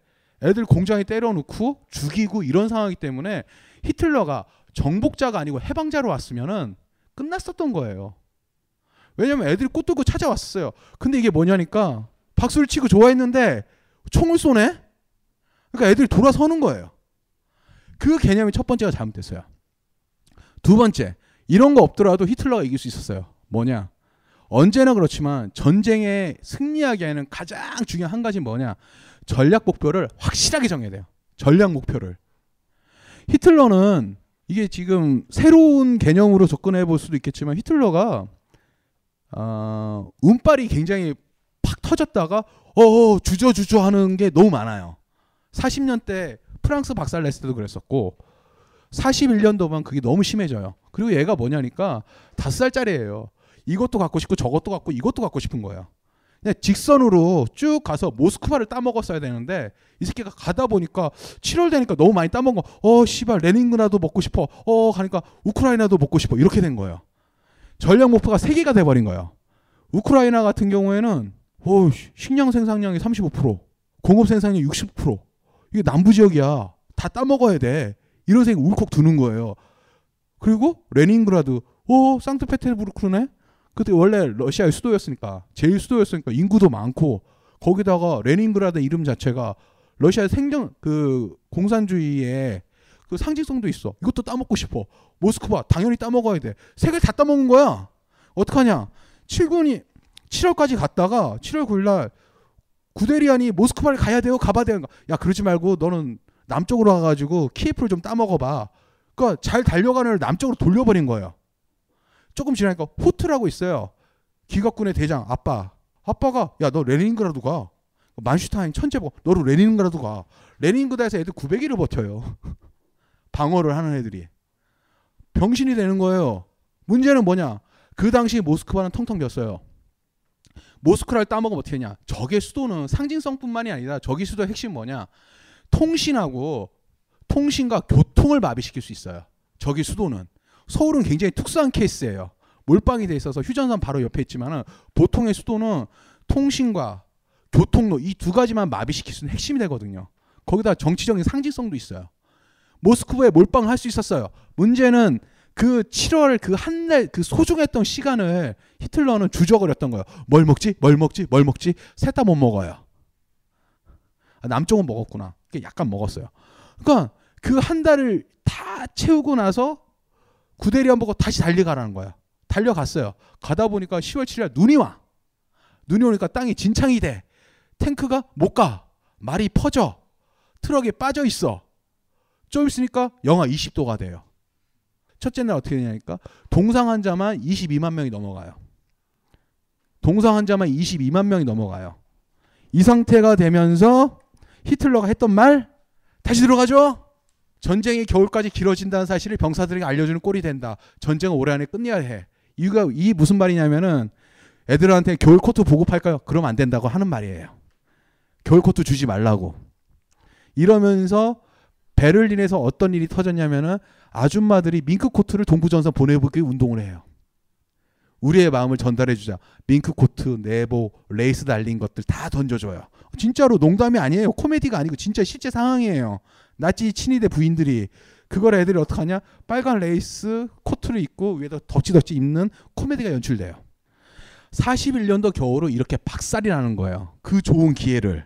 애들 공장에 때려놓고 죽이고 이런 상황이기 때문에 히틀러가 정복자가 아니고 해방자로 왔으면은 끝났었던 거예요. 왜냐면 애들이 꽃 들고 찾아왔어요. 근데 이게 뭐냐니까 박수를 치고 좋아했는데 총을 쏘네? 그러니까 애들이 돌아서는 거예요. 그 개념이 첫 번째가 잘못됐어요. 두 번째, 이런 거 없더라도 히틀러가 이길 수 있었어요. 뭐냐? 언제나 그렇지만 전쟁에 승리하기에는 가장 중요한 한 가지 뭐냐? 전략 목표를 확실하게 정해야 돼요. 전략 목표를. 히틀러는 이게 지금 새로운 개념으로 접근해 볼 수도 있겠지만 히틀러가 어, 운빨이 굉장히 팍 터졌다가 어 주저 주저 하는 게 너무 많아요. 40년대 프랑스 박살 냈을 때도 그랬었고 41년도만 그게 너무 심해져요. 그리고 얘가 뭐냐니까 다섯 살짜리예요. 이것도 갖고 싶고 저것도 갖고 이것도 갖고 싶은 거예요. 그냥 직선으로 쭉 가서 모스크바를 따먹었어야 되는데 이 새끼가 가다 보니까 7월 되니까 너무 많이 따먹어. 어 씨발 레닌그라도 먹고 싶어. 어 가니까 우크라이나도 먹고 싶어. 이렇게 된 거예요. 전략 목표가 세 개가 돼버린 거예요. 우크라이나 같은 경우에는 오, 식량 생산량이 35%, 공업 생산량이 60%. 이게 남부 지역이야. 다 따먹어야 돼. 이런 생각 울컥 드는 거예요. 그리고 레닌그라드, 오, 상트페테르부르크네? 그때 원래 러시아의 수도였으니까 제일 수도였으니까 인구도 많고 거기다가 레닌그라드 이름 자체가 러시아의 생존 그 공산주의의 그 상징성도 있어. 이것도 따먹고 싶어. 모스크바 당연히 따먹어야 돼. 세 개 다 따먹은 거야. 어떡하냐? 7군이 7월까지 갔다가 7월 9일 날 구데리안이 모스크바를 가야 돼요. 가봐야 돼요. 야 그러지 말고 너는 남쪽으로 가가지고 키예프를 좀 따먹어봐. 그러니까 잘 달려가는 남쪽으로 돌려버린 거예요. 조금 지나니까 호트라고 있어요. 기갑군의 대장 아빠. 아빠가 야 너 레닌그라드 가. 만슈타인 천재보고 너도 레닌그라드 가. 레닌그라드에서 애들 900일을 버텨요. 방어를 하는 애들이. 병신이 되는 거예요. 문제는 뭐냐? 그 당시 모스크바는 텅텅 비었어요. 모스크바를 따먹으면 어떻게 되냐 적의 수도는 상징성뿐만이 아니라 적의 수도의 핵심 뭐냐? 통신하고 통신과 교통을 마비시킬 수 있어요. 적의 수도는. 서울은 굉장히 특수한 케이스예요. 몰빵이 돼 있어서 휴전선 바로 옆에 있지만은 보통의 수도는 통신과 교통로 이 두 가지만 마비시킬 수 있는 핵심이 되거든요. 거기다 정치적인 상징성도 있어요. 모스크바에 몰빵을 할수 있었어요. 문제는 그 7월 그 한 달 그 소중했던 시간을 히틀러는 주저거렸던 거예요. 뭘 먹지? 뭘 먹지? 뭘 먹지? 셋 다 못 먹어요. 아, 남쪽은 먹었구나. 약간 먹었어요. 그러니까 그 한 달을 다 채우고 나서 구대리안 보고 다시 달려가라는 거야. 달려갔어요. 가다 보니까 10월 7일 눈이 와. 눈이 오니까 땅이 진창이 돼. 탱크가 못 가. 말이 퍼져. 트럭에 빠져 있어. 좀 있으니까 영하 20도가 돼요. 첫째 날 어떻게 되냐니까 동상 환자만 22만 명이 넘어가요. 동상 환자만 22만 명이 넘어가요. 이 상태가 되면서 히틀러가 했던 말 다시 들어가죠. 전쟁이 겨울까지 길어진다는 사실을 병사들에게 알려주는 꼴이 된다. 전쟁은 올해 안에 끝내야 해. 이유가 이 무슨 말이냐면은 애들한테 겨울 코트 보급할까요? 그러면 안 된다고 하는 말이에요. 겨울 코트 주지 말라고. 이러면서 베를린에서 어떤 일이 터졌냐면은 아줌마들이 밍크 코트를 동부전선 보내기 운동을 해요. 우리의 마음을 전달해주자. 밍크 코트, 내복, 레이스 달린 것들 다 던져줘요. 진짜로 농담이 아니에요. 코미디가 아니고 진짜 실제 상황이에요. 나치 친위대 부인들이 그걸 애들이 어떡하냐? 빨간 레이스 코트를 입고 위에다 덕지덕지 입는 코미디가 연출돼요. 41년도 겨울로 이렇게 박살이 나는 거예요. 그 좋은 기회를.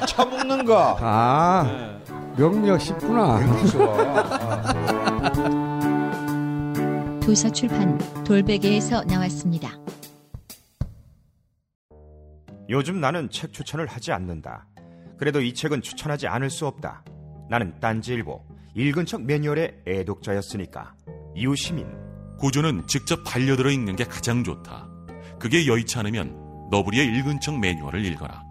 처먹는 거. 아 명리학 쉽구나. 굉장히 좋아. 아. 도서 출판 돌베개에서 나왔습니다. 요즘 나는 책 추천을 하지 않는다. 그래도 이 책은 추천하지 않을 수 없다. 나는 딴지일보 읽은 척 매뉴얼의 애독자였으니까. 이웃시민 고전은 직접 반려들어 읽는 게 가장 좋다. 그게 여의치 않으면 너부리의 읽은 척 매뉴얼을 읽어라.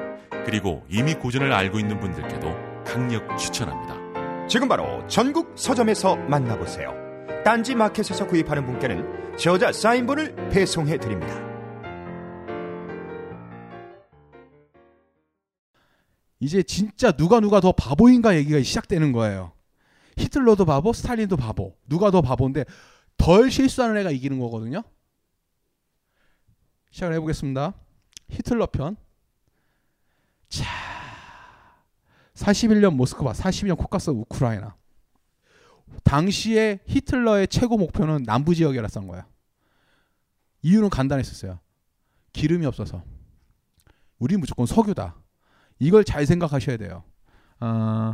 그리고 이미 고전을 알고 있는 분들께도 강력 추천합니다. 지금 바로 전국 서점에서 만나보세요. 딴지 마켓에서 구입하는 분께는 저자 사인본을 배송해 드립니다. 이제 진짜 누가 누가 더 바보인가 얘기가 시작되는 거예요. 히틀러도 바보, 스탈린도 바보. 누가 더 바보인데 덜 실수하는 애가 이기는 거거든요. 시작을 해보겠습니다. 히틀러 편. 자, 41년 모스크바, 42년 코카스 우크라이나. 당시에 히틀러의 최고 목표는 남부 지역이라 쓴 거야. 이유는 간단했었어요. 기름이 없어서. 우리 무조건 석유다. 이걸 잘 생각하셔야 돼요. 어,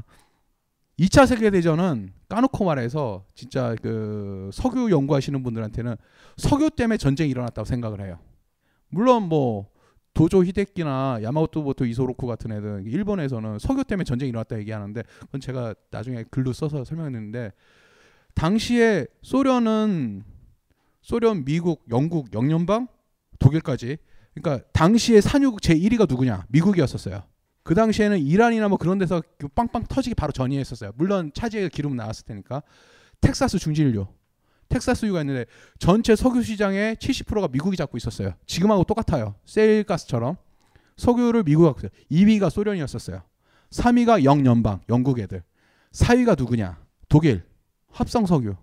2차 세계 대전은 까놓고 말해서 진짜 그 석유 연구하시는 분들한테는 석유 때문에 전쟁이 일어났다고 생각을 해요. 물론 뭐 도조 히데키나 야마모토 이소로쿠 같은 애들 일본에서는 석유 때문에 전쟁이 일어났다 얘기하는데 그건 제가 나중에 글로 써서 설명했는데 당시에 소련은 소련, 미국, 영국, 영연방, 독일까지 그러니까 당시에 산유국 제 1위가 누구냐? 미국이었었어요. 그 당시에는 이란이나 뭐 그런 데서 그 빵빵 터지기 바로 전이했었어요. 물론 차지에 기름 나왔을 테니까 텍사스 중질유, 텍사스유가 있는데 전체 석유 시장의 70%가 미국이 잡고 있었어요. 지금하고 똑같아요. 셰일가스처럼 석유를 미국이 갖고 있어요. 2위가 소련이었었어요. 3위가 영연방, 영국 애들. 4위가 누구냐? 독일, 합성 석유.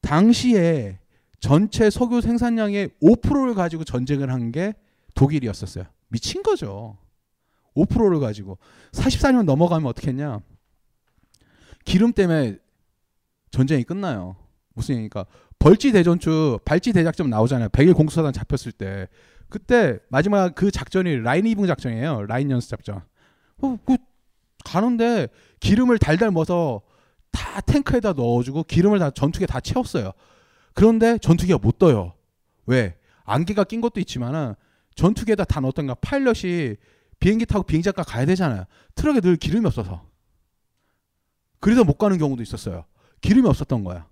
당시에 전체 석유 생산량의 5%를 가지고 전쟁을 한 게 독일이었었어요. 미친 거죠. 5%를 가지고 44년 넘어가면 어떻게 했냐? 기름 때문에 전쟁이 끝나요. 무슨 얘기니까 벌지 대전투 발지 대작전 나오잖아요. 백일 공수사단 잡혔을 때 그때 마지막 그 작전이 라인 이붕 작전이에요. 라인 연습 작전. 어, 그 가는데 기름을 달달 먹어서 다 탱크에다 넣어주고 기름을 다 전투기에 다 채웠어요. 그런데 전투기가 못 떠요. 왜? 안개가 낀 것도 있지만은 전투기에다 다 넣었던가 파일럿이 비행기 타고 비행장가 가야 되잖아요. 트럭에 늘 기름이 없어서. 그래서 못 가는 경우도 있었어요. 기름이 없었던 거야.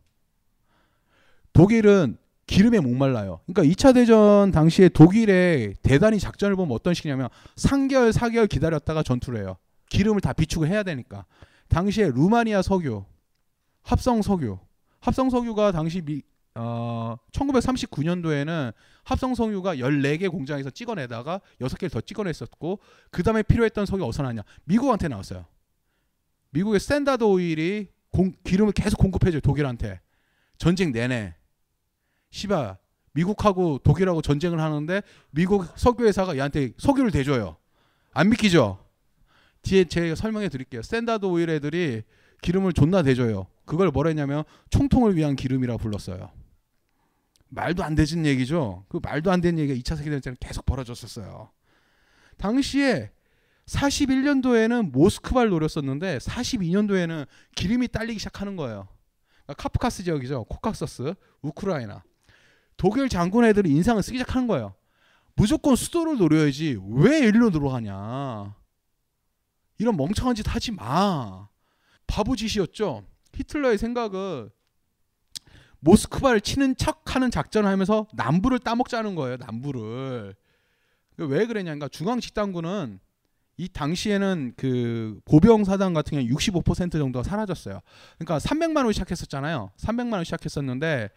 독일은 기름에 목말라요. 그러니까 2차 대전 당시에 독일의 대단히 작전을 보면 어떤 식이냐면 3개월, 4개월 기다렸다가 전투를 해요. 기름을 다 비축을 해야 되니까. 당시에 루마니아 석유, 합성 석유. 합성 석유가 당시 미, 어, 1939년도에는 합성 석유가 14개 공장에서 찍어내다가 6개를 더 찍어냈었고 그 다음에 필요했던 석유 어디서 나냐? 미국한테 나왔어요. 미국의 스탠다드 오일이 공, 기름을 계속 공급해줘요 독일한테 전쟁 내내. 시바 미국하고 독일하고 전쟁을 하는데 미국 석유 회사가 얘한테 석유를 대줘요. 안 믿기죠? 뒤에 제가 설명해 드릴게요. 스탠다드 오일 애들이 기름을 존나 대줘요. 그걸 뭐라 했냐면 총통을 위한 기름이라고 불렀어요. 말도 안 되는 얘기죠. 그 말도 안 되는 얘기가 2차 세계대전 때 계속 벌어졌었어요. 당시에 41년도에는 모스크바를 노렸었는데 42년도에는 기름이 딸리기 시작하는 거예요. 그러니까 카프카스 지역이죠. 코카서스, 우크라이나. 독일 장군 애들이 인상을 쓰기 시작하는 거예요. 무조건 수도를 노려야지 왜 일로 들어가냐. 이런 멍청한 짓 하지 마. 바보 짓이었죠. 히틀러의 생각은 모스크바를 치는 척하는 작전을 하면서 남부를 따먹자는 거예요. 남부를. 왜 그랬냐니까 중앙 집단군은 이 당시에는 그 보병 사단 같은 경우 65% 정도가 사라졌어요. 그러니까 300만 원 시작했었잖아요. 300만 원 시작했었는데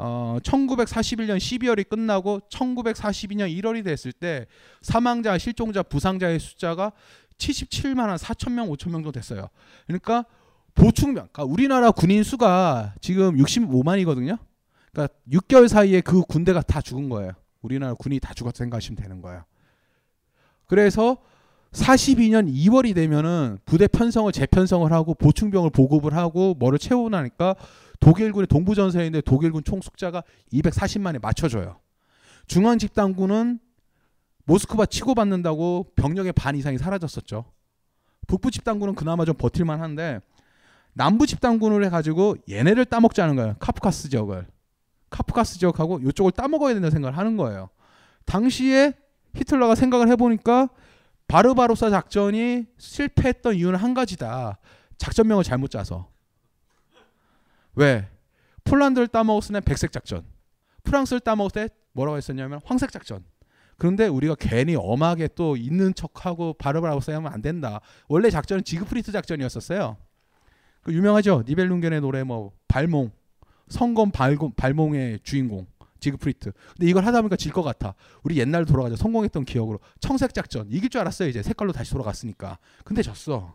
어 1941년 12월이 끝나고 1942년 1월이 됐을 때 사망자, 실종자, 부상자의 숫자가 77만 한 4천 명, 5천 명 정도 됐어요. 그러니까 보충병, 그러니까 우리나라 군인 수가 지금 65만이거든요. 그러니까 6개월 사이에 그 군대가 다 죽은 거예요. 우리나라 군이 다 죽었다 생각하시면 되는 거예요. 그래서 42년 2월이 되면은 부대 편성을 재편성을 하고 보충병을 보급을 하고 뭐를 채우고 나니까 독일군의 동부 전선인데 독일군 총 숫자가 240만에 맞춰져요. 중앙 집단군은 모스크바 치고받는다고 병력의 반 이상이 사라졌었죠. 북부 집단군은 그나마 좀 버틸만 한데 남부 집단군을 해가지고 얘네를 따먹자는 거예요. 카프카스 지역을. 카프카스 지역하고 이쪽을 따먹어야 된다는 생각을 하는 거예요. 당시에 히틀러가 생각을 해보니까 바르바로사 작전이 실패했던 이유는 한 가지다. 작전명을 잘못 짜서. 왜? 폴란드를 따먹었을 때 백색 작전. 프랑스를 따먹었을 때 뭐라고 했었냐면 황색 작전. 그런데 우리가 괜히 엄하게 또 있는 척하고 바르바로사 하면 안 된다. 원래 작전은 지그프리트 작전이었었어요. 그 유명하죠. 니벨룽겐의 노래 뭐 발몽, 성검 발공, 발몽의 주인공 지그프리트. 근데 이걸 하다 보니까 질 것 같아. 우리 옛날 돌아가자 성공했던 기억으로 청색 작전 이길 줄 알았어요. 이제 색깔로 다시 돌아갔으니까. 근데 졌어.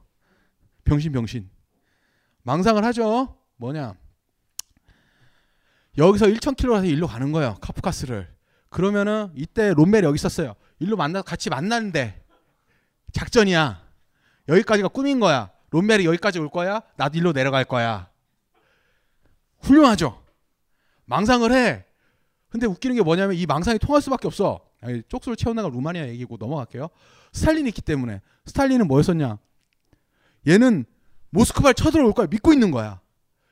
병신 병신. 망상을 하죠. 뭐냐? 여기서 1,000km라서 일로 가는 거예요. 카프카스를. 그러면은 이때 롬멜이 여기 있었어요. 일로 만나 같이 만나는데 작전이야. 여기까지가 꿈인 거야. 롬멜이 여기까지 올 거야. 나도 일로 내려갈 거야. 훌륭하죠. 망상을 해. 근데 웃기는 게 뭐냐면 이 망상이 통할 수밖에 없어. 아니, 쪽수를 채워나가 루마니아 얘기고 넘어갈게요. 스탈린이 있기 때문에. 스탈린은 뭐였었냐? 얘는 모스크바를 쳐들어올 거야. 믿고 있는 거야.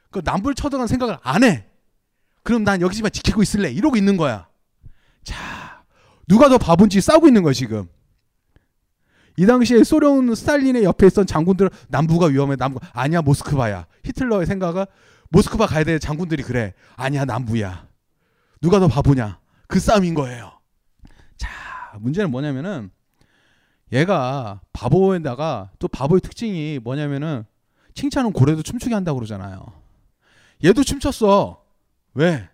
그 남부를 쳐들어간 생각을 안 해. 그럼 난 여기지만 지키고 있을래. 이러고 있는 거야. 자, 누가 더 바본지 싸우고 있는 거야, 지금. 이 당시에 소련 스탈린의 옆에 있던 장군들은 남부가 위험해. 남부 아니야 모스크바야. 히틀러의 생각은 모스크바 가야 될 장군들이 그래. 아니야 남부야. 누가 더 바보냐? 그 싸움인 거예요. 자, 문제는 뭐냐면은 얘가 바보에다가 또 바보의 특징이 뭐냐면은 칭찬은 고래도 춤추게 한다고 그러잖아요. 얘도 춤췄어. 왜?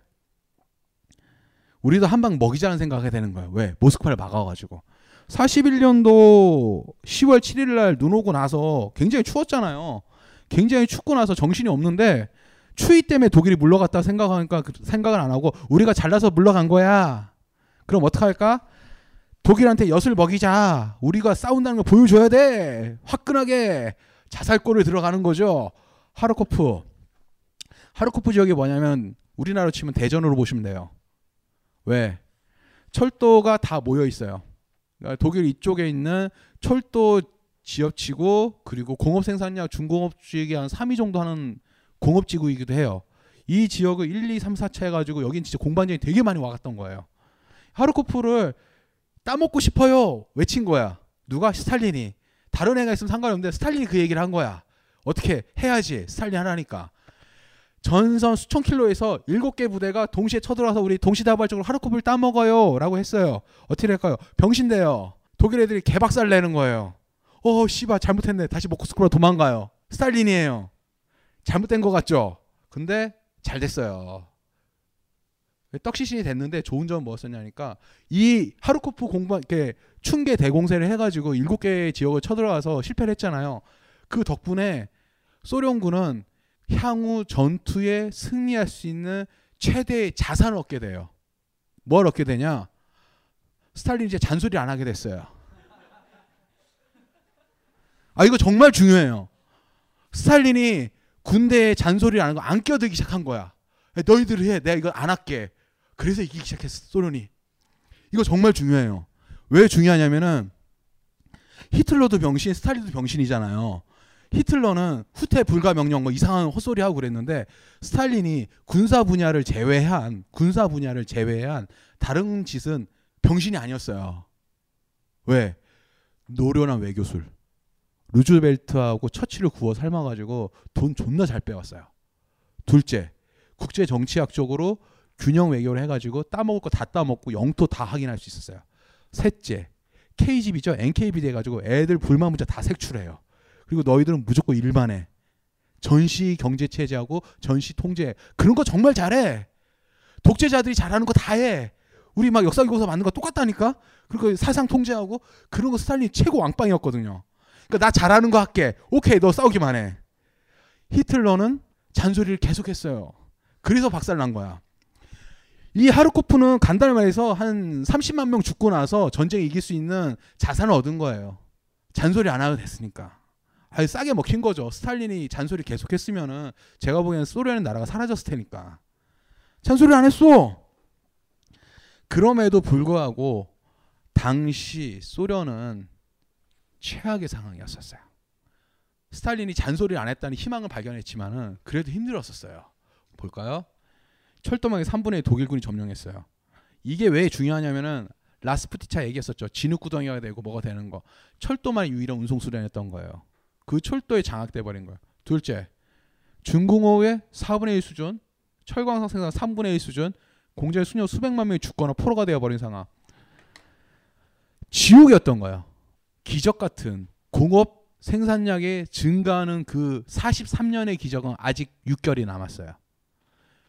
우리도 한 방 먹이자는 생각하게 되는 거예요. 왜? 모스크바를 막아가지고. 41년도 10월 7일 날 눈 오고 나서 굉장히 추웠잖아요. 굉장히 춥고 나서 정신이 없는데 추위 때문에 독일이 물러갔다 생각하니까 그 생각을 안 하고 우리가 잘나서 물러간 거야. 그럼 어떡할까? 독일한테 엿을 먹이자. 우리가 싸운다는 걸 보여줘야 돼. 화끈하게 자살골을 들어가는 거죠. 하르코프. 하르코프 지역이 뭐냐면 우리나라로 치면 대전으로 보시면 돼요. 왜? 철도가 다 모여 있어요. 그러니까 독일 이쪽에 있는 철도 지역치고 그리고 공업 생산량 중공업 지역이 한 3위 정도 하는 공업 지구이기도 해요. 이 지역을 1, 2, 3, 4차 해가지고 여긴 진짜 공방전이 되게 많이 와갔던 거예요. 하르코프를 따먹고 싶어요. 외친 거야. 누가? 스탈린이. 다른 애가 있으면 상관없는데 스탈린이 그 얘기를 한 거야. 어떻게 해야지. 스탈린 하나니까. 전선 수천 킬로에서 일곱 개 부대가 동시에 쳐들어와서 우리 동시다발적으로 하르코프를 따먹어요. 라고 했어요. 어떻게 할까요? 병신대요. 독일 애들이 개박살 내는 거예요. 어, 씨발, 잘못했네. 다시 모스크바로 도망가요. 스탈린이에요. 잘못된 것 같죠? 근데 잘 됐어요. 떡시신이 됐는데 좋은 점은 뭐였었냐니까 이 하르코프 공방 이렇게 충계 대공세를 해가지고 일곱 개의 지역을 쳐들어가서 실패를 했잖아요. 그 덕분에 소련군은 향후 전투에 승리할 수 있는 최대의 자산을 얻게 돼요. 뭘 얻게 되냐? 스탈린 이제 잔소리 안 하게 됐어요. 아 이거 정말 중요해요. 스탈린이 군대에 잔소리를 안 하고 안 껴들기 시작한 거야. 너희들 해. 내가 이거 안 할게. 그래서 이기기 시작했어. 소련이. 이거 정말 중요해요. 왜 중요하냐면은 히틀러도 병신, 스탈린도 병신이잖아요. 히틀러는 후퇴 불가 명령 뭐 이상한 헛소리 하고 그랬는데 스탈린이 군사 분야를 제외한 군사 분야를 제외한 다른 짓은 병신이 아니었어요. 왜? 노련한 외교술. 루즈벨트하고 처치를 구워 삶아가지고 돈 존나 잘 빼왔어요. 둘째, 국제 정치학적으로 균형 외교를 해가지고 따먹을 거 다 따먹고 영토 다 확인할 수 있었어요. 셋째, KGB죠. NKB 돼가지고 애들 불만 문자 다 색출해요. 그리고 너희들은 무조건 일만 해. 전시 경제 체제하고 전시 통제 그런 거 정말 잘해. 독재자들이 잘하는 거 다 해. 우리 막 역사교과서 만든 거 똑같다니까. 그리고 사상 통제하고 그런 거 스탈린 최고 왕빵이었거든요. 그러니까 나 잘하는 거 할게. 오케이, 너 싸우기만 해. 히틀러는 잔소리를 계속했어요. 그래서 박살 난 거야. 이 하르코프는 간단히 말해서 한 30만 명 죽고 나서 전쟁에 이길 수 있는 자산을 얻은 거예요. 잔소리 안 하고 됐으니까. 아니 싸게 먹힌 거죠. 스탈린이 잔소리 계속했으면은 제가 보기에는 소련의 나라가 사라졌을 테니까. 잔소리 안 했어. 그럼에도 불구하고 당시 소련은 최악의 상황이었었어요. 스탈린이 잔소리를 안 했다는 희망을 발견했지만은 그래도 힘들었었어요. 볼까요? 철도망의 3분의 1 독일군이 점령했어요. 이게 왜 중요하냐면은 라스푸티차 얘기했었죠. 진흙구덩이가 되고 뭐가 되는 거. 철도만 유일한 운송 수단이었던 거예요. 그 철도에 장악돼 버린 거예요. 둘째, 중공업의 4분의 1 수준, 철광석 생산 3분의 1 수준, 공장의 수녀 수백만 명이 죽거나 포로가 되어 버린 상황. 지옥이었던 거예요. 기적 같은 공업 생산량의 증가하는 그 43년의 기적은 아직 6개월이 남았어요.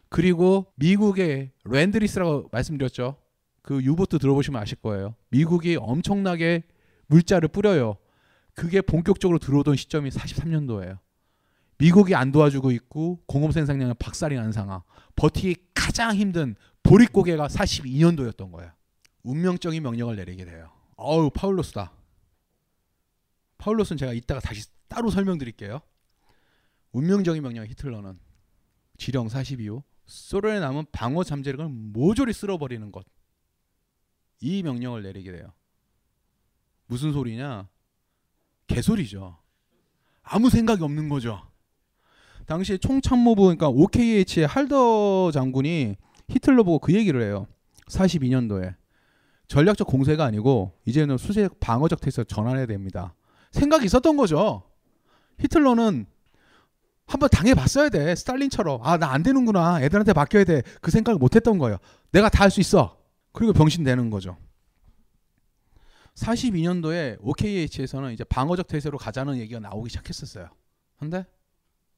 그리고 미국의 랜드리스라고 말씀드렸죠. 그 유보트 들어보시면 아실 거예요. 미국이 엄청나게 물자를 뿌려요. 그게 본격적으로 들어오던 시점이 43년도예요. 미국이 안 도와주고 있고 공업 생산량은 박살이 난 상황. 버티기 가장 힘든 보릿고개가 42년도였던 거예요. 운명적인 명령을 내리게 돼요. 어우 파울로스다. 파울로스는 제가 이따가 다시 따로 설명드릴게요. 운명적인 명령 히틀러는 지령 42호 소련에 남은 방어 잠재력을 모조리 쓸어버리는 것. 이 명령을 내리게 돼요. 무슨 소리냐? 개소리죠. 아무 생각이 없는 거죠. 당시 총참모부 그러니까 OKH의 할더 장군이 히틀러 보고 그 얘기를 해요. 42년도에 전략적 공세가 아니고 이제는 수세 방어적 태세로 전환해야 됩니다. 생각이 있었던 거죠. 히틀러는 한번 당해봤어야 돼. 스탈린처럼. 아, 나 안 되는구나. 애들한테 맡겨야 돼. 그 생각을 못 했던 거예요. 내가 다 할 수 있어. 그리고 병신 되는 거죠. 42년도에 OKH에서는 이제 방어적 태세로 가자는 얘기가 나오기 시작했었어요. 근데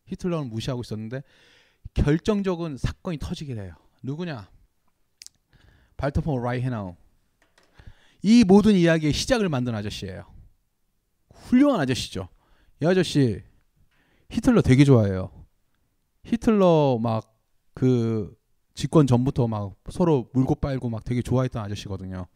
히틀러는 무시하고 있었는데 결정적인 사건이 터지게 돼요. 누구냐? 발터폰 라이헤나우. 이 모든 이야기의 시작을 만든 아저씨예요. 훌륭한 아저씨죠. 이 아저씨 히틀러 되게 좋아해요. 히틀러 막 그 집권 전부터 막 서로 물고 빨고 막 되게 좋아했던 아저씨거든요.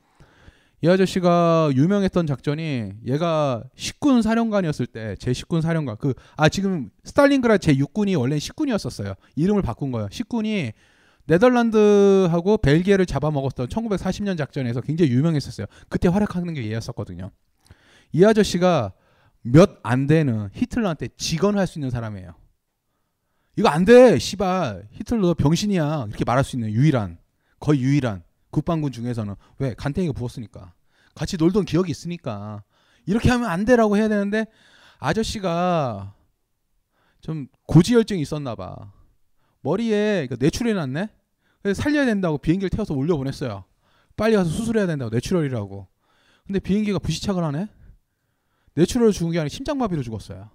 이 아저씨가 유명했던 작전이 얘가 십군 사령관이었을 때 제 십군 사령관 그 아 지금 스탈린그라드 제 6군이 원래 십군이었었어요. 이름을 바꾼 거예요. 십군이 네덜란드하고 벨기에를 잡아먹었던 1940년 작전에서 굉장히 유명했었어요. 그때 활약하는 게 얘였었거든요. 이 아저씨가 몇 안 되는 히틀러한테 직언할 수 있는 사람이에요. 이거 안 돼, 씨발. 히틀러 병신이야. 이렇게 말할 수 있는 유일한, 거의 유일한 국방군 중에서는 왜 간탱이가 부었으니까 같이 놀던 기억이 있으니까 이렇게 하면 안 돼라고 해야 되는데 아저씨가 좀 고지혈증이 있었나 봐. 머리에 뇌출혈이 났네. 그래서 살려야 된다고 비행기를 태워서 올려 보냈어요. 빨리 가서 수술해야 된다고 뇌출혈이라고. 근데 비행기가 부시착을 하네. 뇌출혈을 죽은 게 아니라 심장마비로 죽었어요.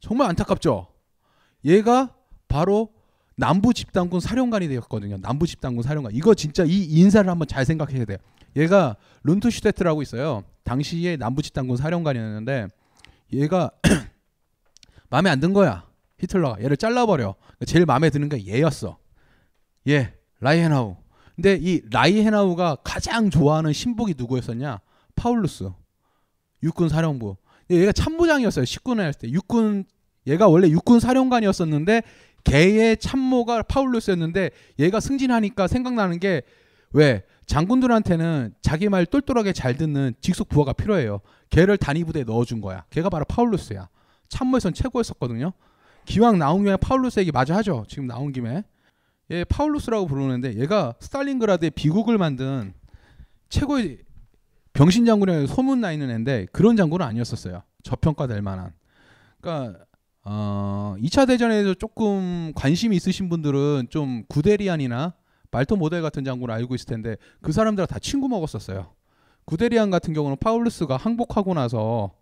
정말 안타깝죠. 얘가 바로 남부 집단군 사령관이 되었거든요. 남부 집단군 사령관. 이거 진짜 이 인사를 한번 잘 생각해야 돼요. 얘가 룬트슈테트라고 있어요. 당시에 남부 집단군 사령관이었는데 얘가 마음에 안 든 거야. 히틀러가 얘를 잘라버려. 제일 마음에 드는 게 얘였어. 얘 라이헤나우. 근데 이 라이헤나우가 가장 좋아하는 심복이 누구였었냐? 파울루스. 육군 사령부. 얘가 참모장이었어요. 19년 할 때. 육군 얘가 원래 육군 사령관이었었는데 걔의 참모가 파울루스였는데 얘가 승진하니까 생각나는 게 왜 장군들한테는 자기 말 똘똘하게 잘 듣는 직속 부하가 필요해요. 걔를 단위 부대에 넣어준 거야. 걔가 바로 파울루스야. 참모에선 최고였었거든요. 기왕 나온 김에 파울루스 얘기 마저 하죠. 지금 나온 김에 얘 파울루스라고 부르는데 얘가 스탈린그라드에 비극을 만든 최고의 병신 장군이라고 소문나 있는 애인데 그런 장군은 아니었었어요. 저평가될 만한. 그러니까 어, 2차 대전에서 조금 관심이 있으신 분들은 좀 구데리안이나 발터 모델 같은 장군을 알고 있을 텐데 그 사람들은 다 친구 먹었었어요. 구데리안 같은 경우는 파울루스가 항복하고 나서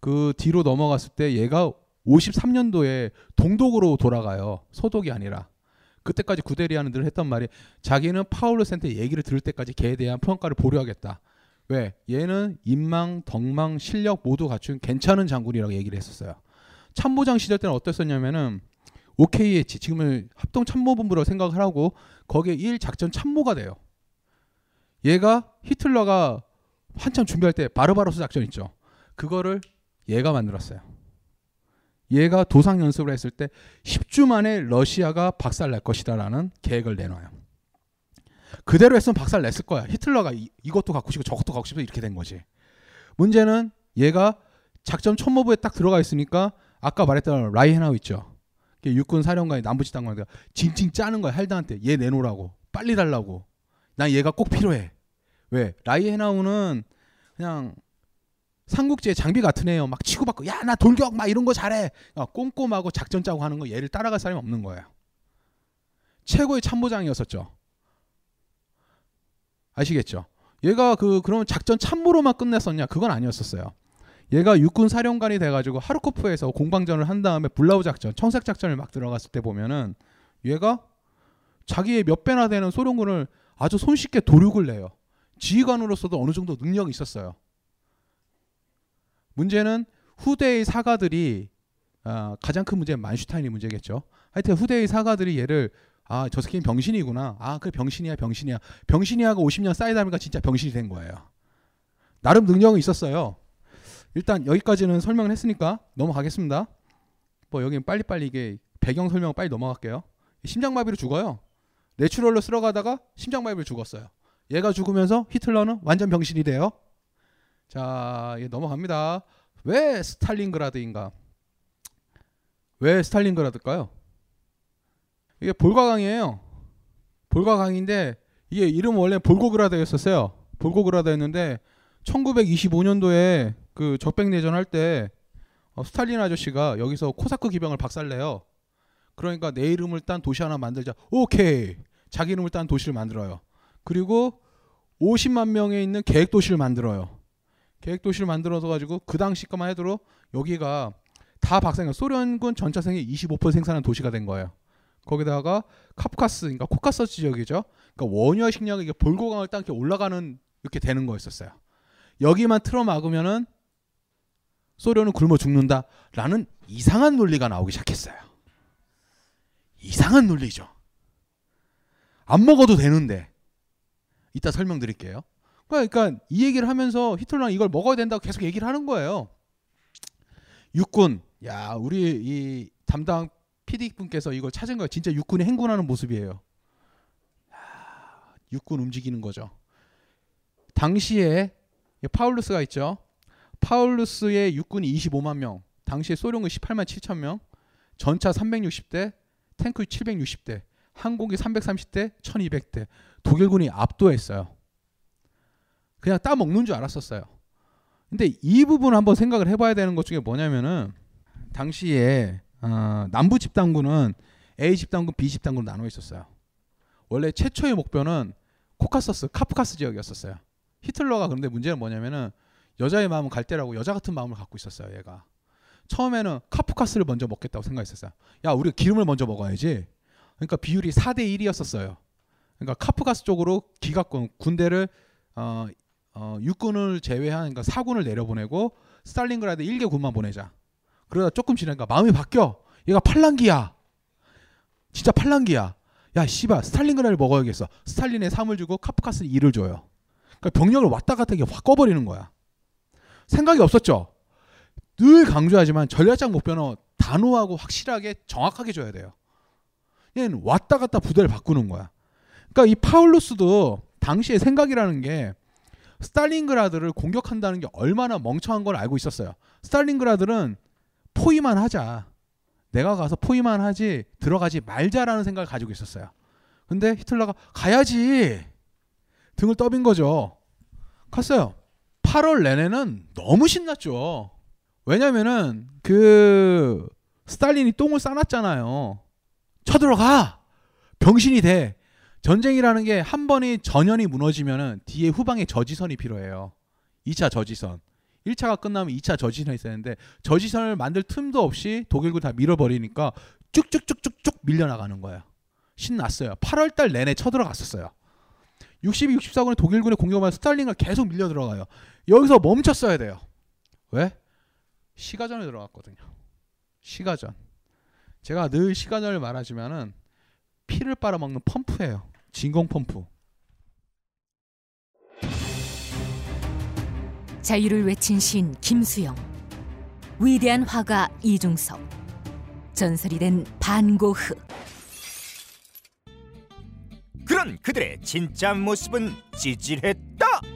그 뒤로 넘어갔을 때 얘가 53년도에 동독으로 돌아가요. 소독이 아니라. 그때까지 구데리안은 늘 했던 말이 자기는 파울루스한테 얘기를 들을 때까지 걔에 대한 평가를 보류하겠다. 왜? 얘는 인망, 덕망, 실력 모두 갖춘 괜찮은 장군이라고 얘기를 했었어요. 참모장 시절 때는 어땠었냐면은 OKH 지금은 합동 참모본부라고 생각을 하고 거기에 1 작전 참모가 돼요. 얘가 히틀러가 한참 준비할 때 바르바로스 작전 있죠. 그거를 얘가 만들었어요. 얘가 도상 연습을 했을 때 10주 만에 러시아가 박살 날 것이다라는 계획을 내놔요. 그대로 했으면 박살 냈을 거야. 히틀러가 이, 이것도 갖고 싶고 저것도 갖고 싶어 이렇게 된 거지. 문제는 얘가 작전 참모부에 딱 들어가 있으니까 아까 말했던 라이헨하우 있죠. 육군 사령관이 남부지당관이 징징 짜는 거야 할드한테. 얘 내놓으라고. 빨리 달라고. 난 얘가 꼭 필요해. 왜? 라이헨하우는 그냥 삼국지의 장비 같은 애요. 막 치고받고 야 나 돌격! 막 이런 거 잘해! 어, 꼼꼼하고 작전 짜고 하는 거 얘를 따라갈 사람이 없는 거예요 최고의 참모장이었었죠. 아시겠죠? 얘가 그 그러면 작전 참모로만 끝냈었냐? 그건 아니었었어요 얘가 육군 사령관이 돼가지고 하르코프에서 공방전을 한 다음에 불라우 작전, 청색 작전을 막 들어갔을 때 보면은 얘가 자기의 몇 배나 되는 소련군을 아주 손쉽게 도륙을 내요. 지휘관으로서도 어느 정도 능력이 있었어요. 문제는 후대의 사가들이 아, 가장 큰 문제는 만슈타인이 문제겠죠. 하여튼 후대의 사가들이 얘를 아 저 새끼는 병신이구나. 아 그래 병신이야 병신이야. 병신이야가 50년 쌓이다 보니까 진짜 병신이 된 거예요. 나름 능력은 있었어요. 일단 여기까지는 설명을 했으니까 넘어가겠습니다. 뭐 여기는 빨리빨리 이게 배경 설명 빨리 넘어갈게요. 심장마비로 죽어요. 내추럴로 쓸어가다가 심장마비로 죽었어요. 얘가 죽으면서 히틀러는 완전 병신이 돼요. 자, 예, 넘어갑니다. 왜 스탈린그라드인가? 왜 스탈린그라드일까요? 이게 볼가강이에요. 볼가강인데 이게 이름 원래 볼고그라드였었어요. 볼고그라드였는데 1925년도에 그 적백 내전 할때 어, 스탈린 아저씨가 여기서 코사크 기병을 박살내요. 그러니까 내 이름을 딴 도시 하나 만들자. 오케이. 자기 이름을 딴 도시를 만들어요. 그리고 50만 명에 있는 계획 도시를 만들어요. 계획 도시를 만들어서 가지고 그 당시까지만 해도 여기가 다 박살 소련군 전차 생의 25% 생산한 도시가 된 거예요. 거기다가 카프카스, 그러니까 코카서스 지역이죠. 그러니까 원유와 식량이 볼가강을 딱 이렇게 올라가는 이렇게 되는 거였었어요. 여기만 틀어 막으면은 소련은 굶어 죽는다라는 이상한 논리가 나오기 시작했어요. 이상한 논리죠. 안 먹어도 되는데 이따 설명드릴게요. 그러니까 이 얘기를 하면서 히틀러는 이걸 먹어야 된다고 계속 얘기를 하는 거예요. 육군, 야 우리 이 담당 PD 분께서 이걸 찾은 거예요. 진짜 육군이 행군하는 모습이에요. 야, 육군 움직이는 거죠. 당시에 파울루스가 있죠. 파울루스의 육군이 25만 명, 당시에 소련군 18만 7천 명, 전차 360대, 탱크 760대, 항공기 330대, 1200대. 독일군이 압도했어요. 그냥 따먹는 줄 알았었어요. 근데 이 부분 한번 생각을 해봐야 되는 것 중에 뭐냐면은 당시에 어, 남부 집단군은 A 집단군, B 집단군 나눠 있었어요. 원래 최초의 목표는 코카서스, 카프카스 지역이었었어요. 히틀러가 그런데 문제는 뭐냐면은 여자의 마음은 갈대라고 여자 같은 마음을 갖고 있었어요. 얘가 처음에는 카프카스를 먼저 먹겠다고 생각했었어요. 야, 우리가 기름을 먼저 먹어야지. 그러니까 비율이 4대 1이었었어요. 그러니까 카프카스 쪽으로 기갑군 군대를 어, 어, 육군을 제외한 그러니까 사군을 내려보내고 스탈린그라드 1개 군만 보내자. 그러다 조금 지나니까 마음이 바뀌어. 얘가 팔랑귀야. 진짜 팔랑귀야. 야, 씨발, 스탈린그라드를 먹어야겠어. 스탈린에 3을 주고 카프카스 2를 줘요. 그러니까 병력을 왔다 갔다 이게 확 꺼버리는 거야. 생각이 없었죠. 늘 강조하지만 전략적 목표는 단호하고 확실하게 정확하게 줘야 돼요. 얘는 왔다 갔다 부대를 바꾸는 거야. 그러니까 이 파울루스도 당시의 생각이라는 게 스탈린그라드를 공격한다는 게 얼마나 멍청한 걸 알고 있었어요. 스탈린그라드는 포위만 하자. 내가 가서 포위만 하지 들어가지 말자라는 생각을 가지고 있었어요. 근데 히틀러가 가야지 등을 떠민 거죠. 갔어요. 8월 내내는 너무 신났죠. 왜냐면은 그 스탈린이 똥을 싸놨잖아요. 쳐들어가 병신이 돼. 전쟁이라는 게 한 번이 전연이 무너지면은 뒤에 후방에 저지선이 필요해요. 2차 저지선. 1차가 끝나면 2차 저지선이 있어야 되는데 저지선을 만들 틈도 없이 독일군 다 밀어버리니까 쭉쭉쭉쭉쭉 밀려나가는 거예요. 신났어요. 8월 달 내내 쳐들어갔었어요. 62, 64군의 독일군의 공격만 스탈린과 계속 밀려 들어가요. 여기서 멈췄어야 돼요. 왜? 시가전에 들어갔거든요. 시가전. 제가 늘 시가전을 말하지만은 피를 빨아먹는 펌프예요. 진공 펌프. 자유를 외친 신 김수영, 위대한 화가 이중섭, 전설이 된 반고흐. 그런 그들의 진짜 모습은 찌질했다.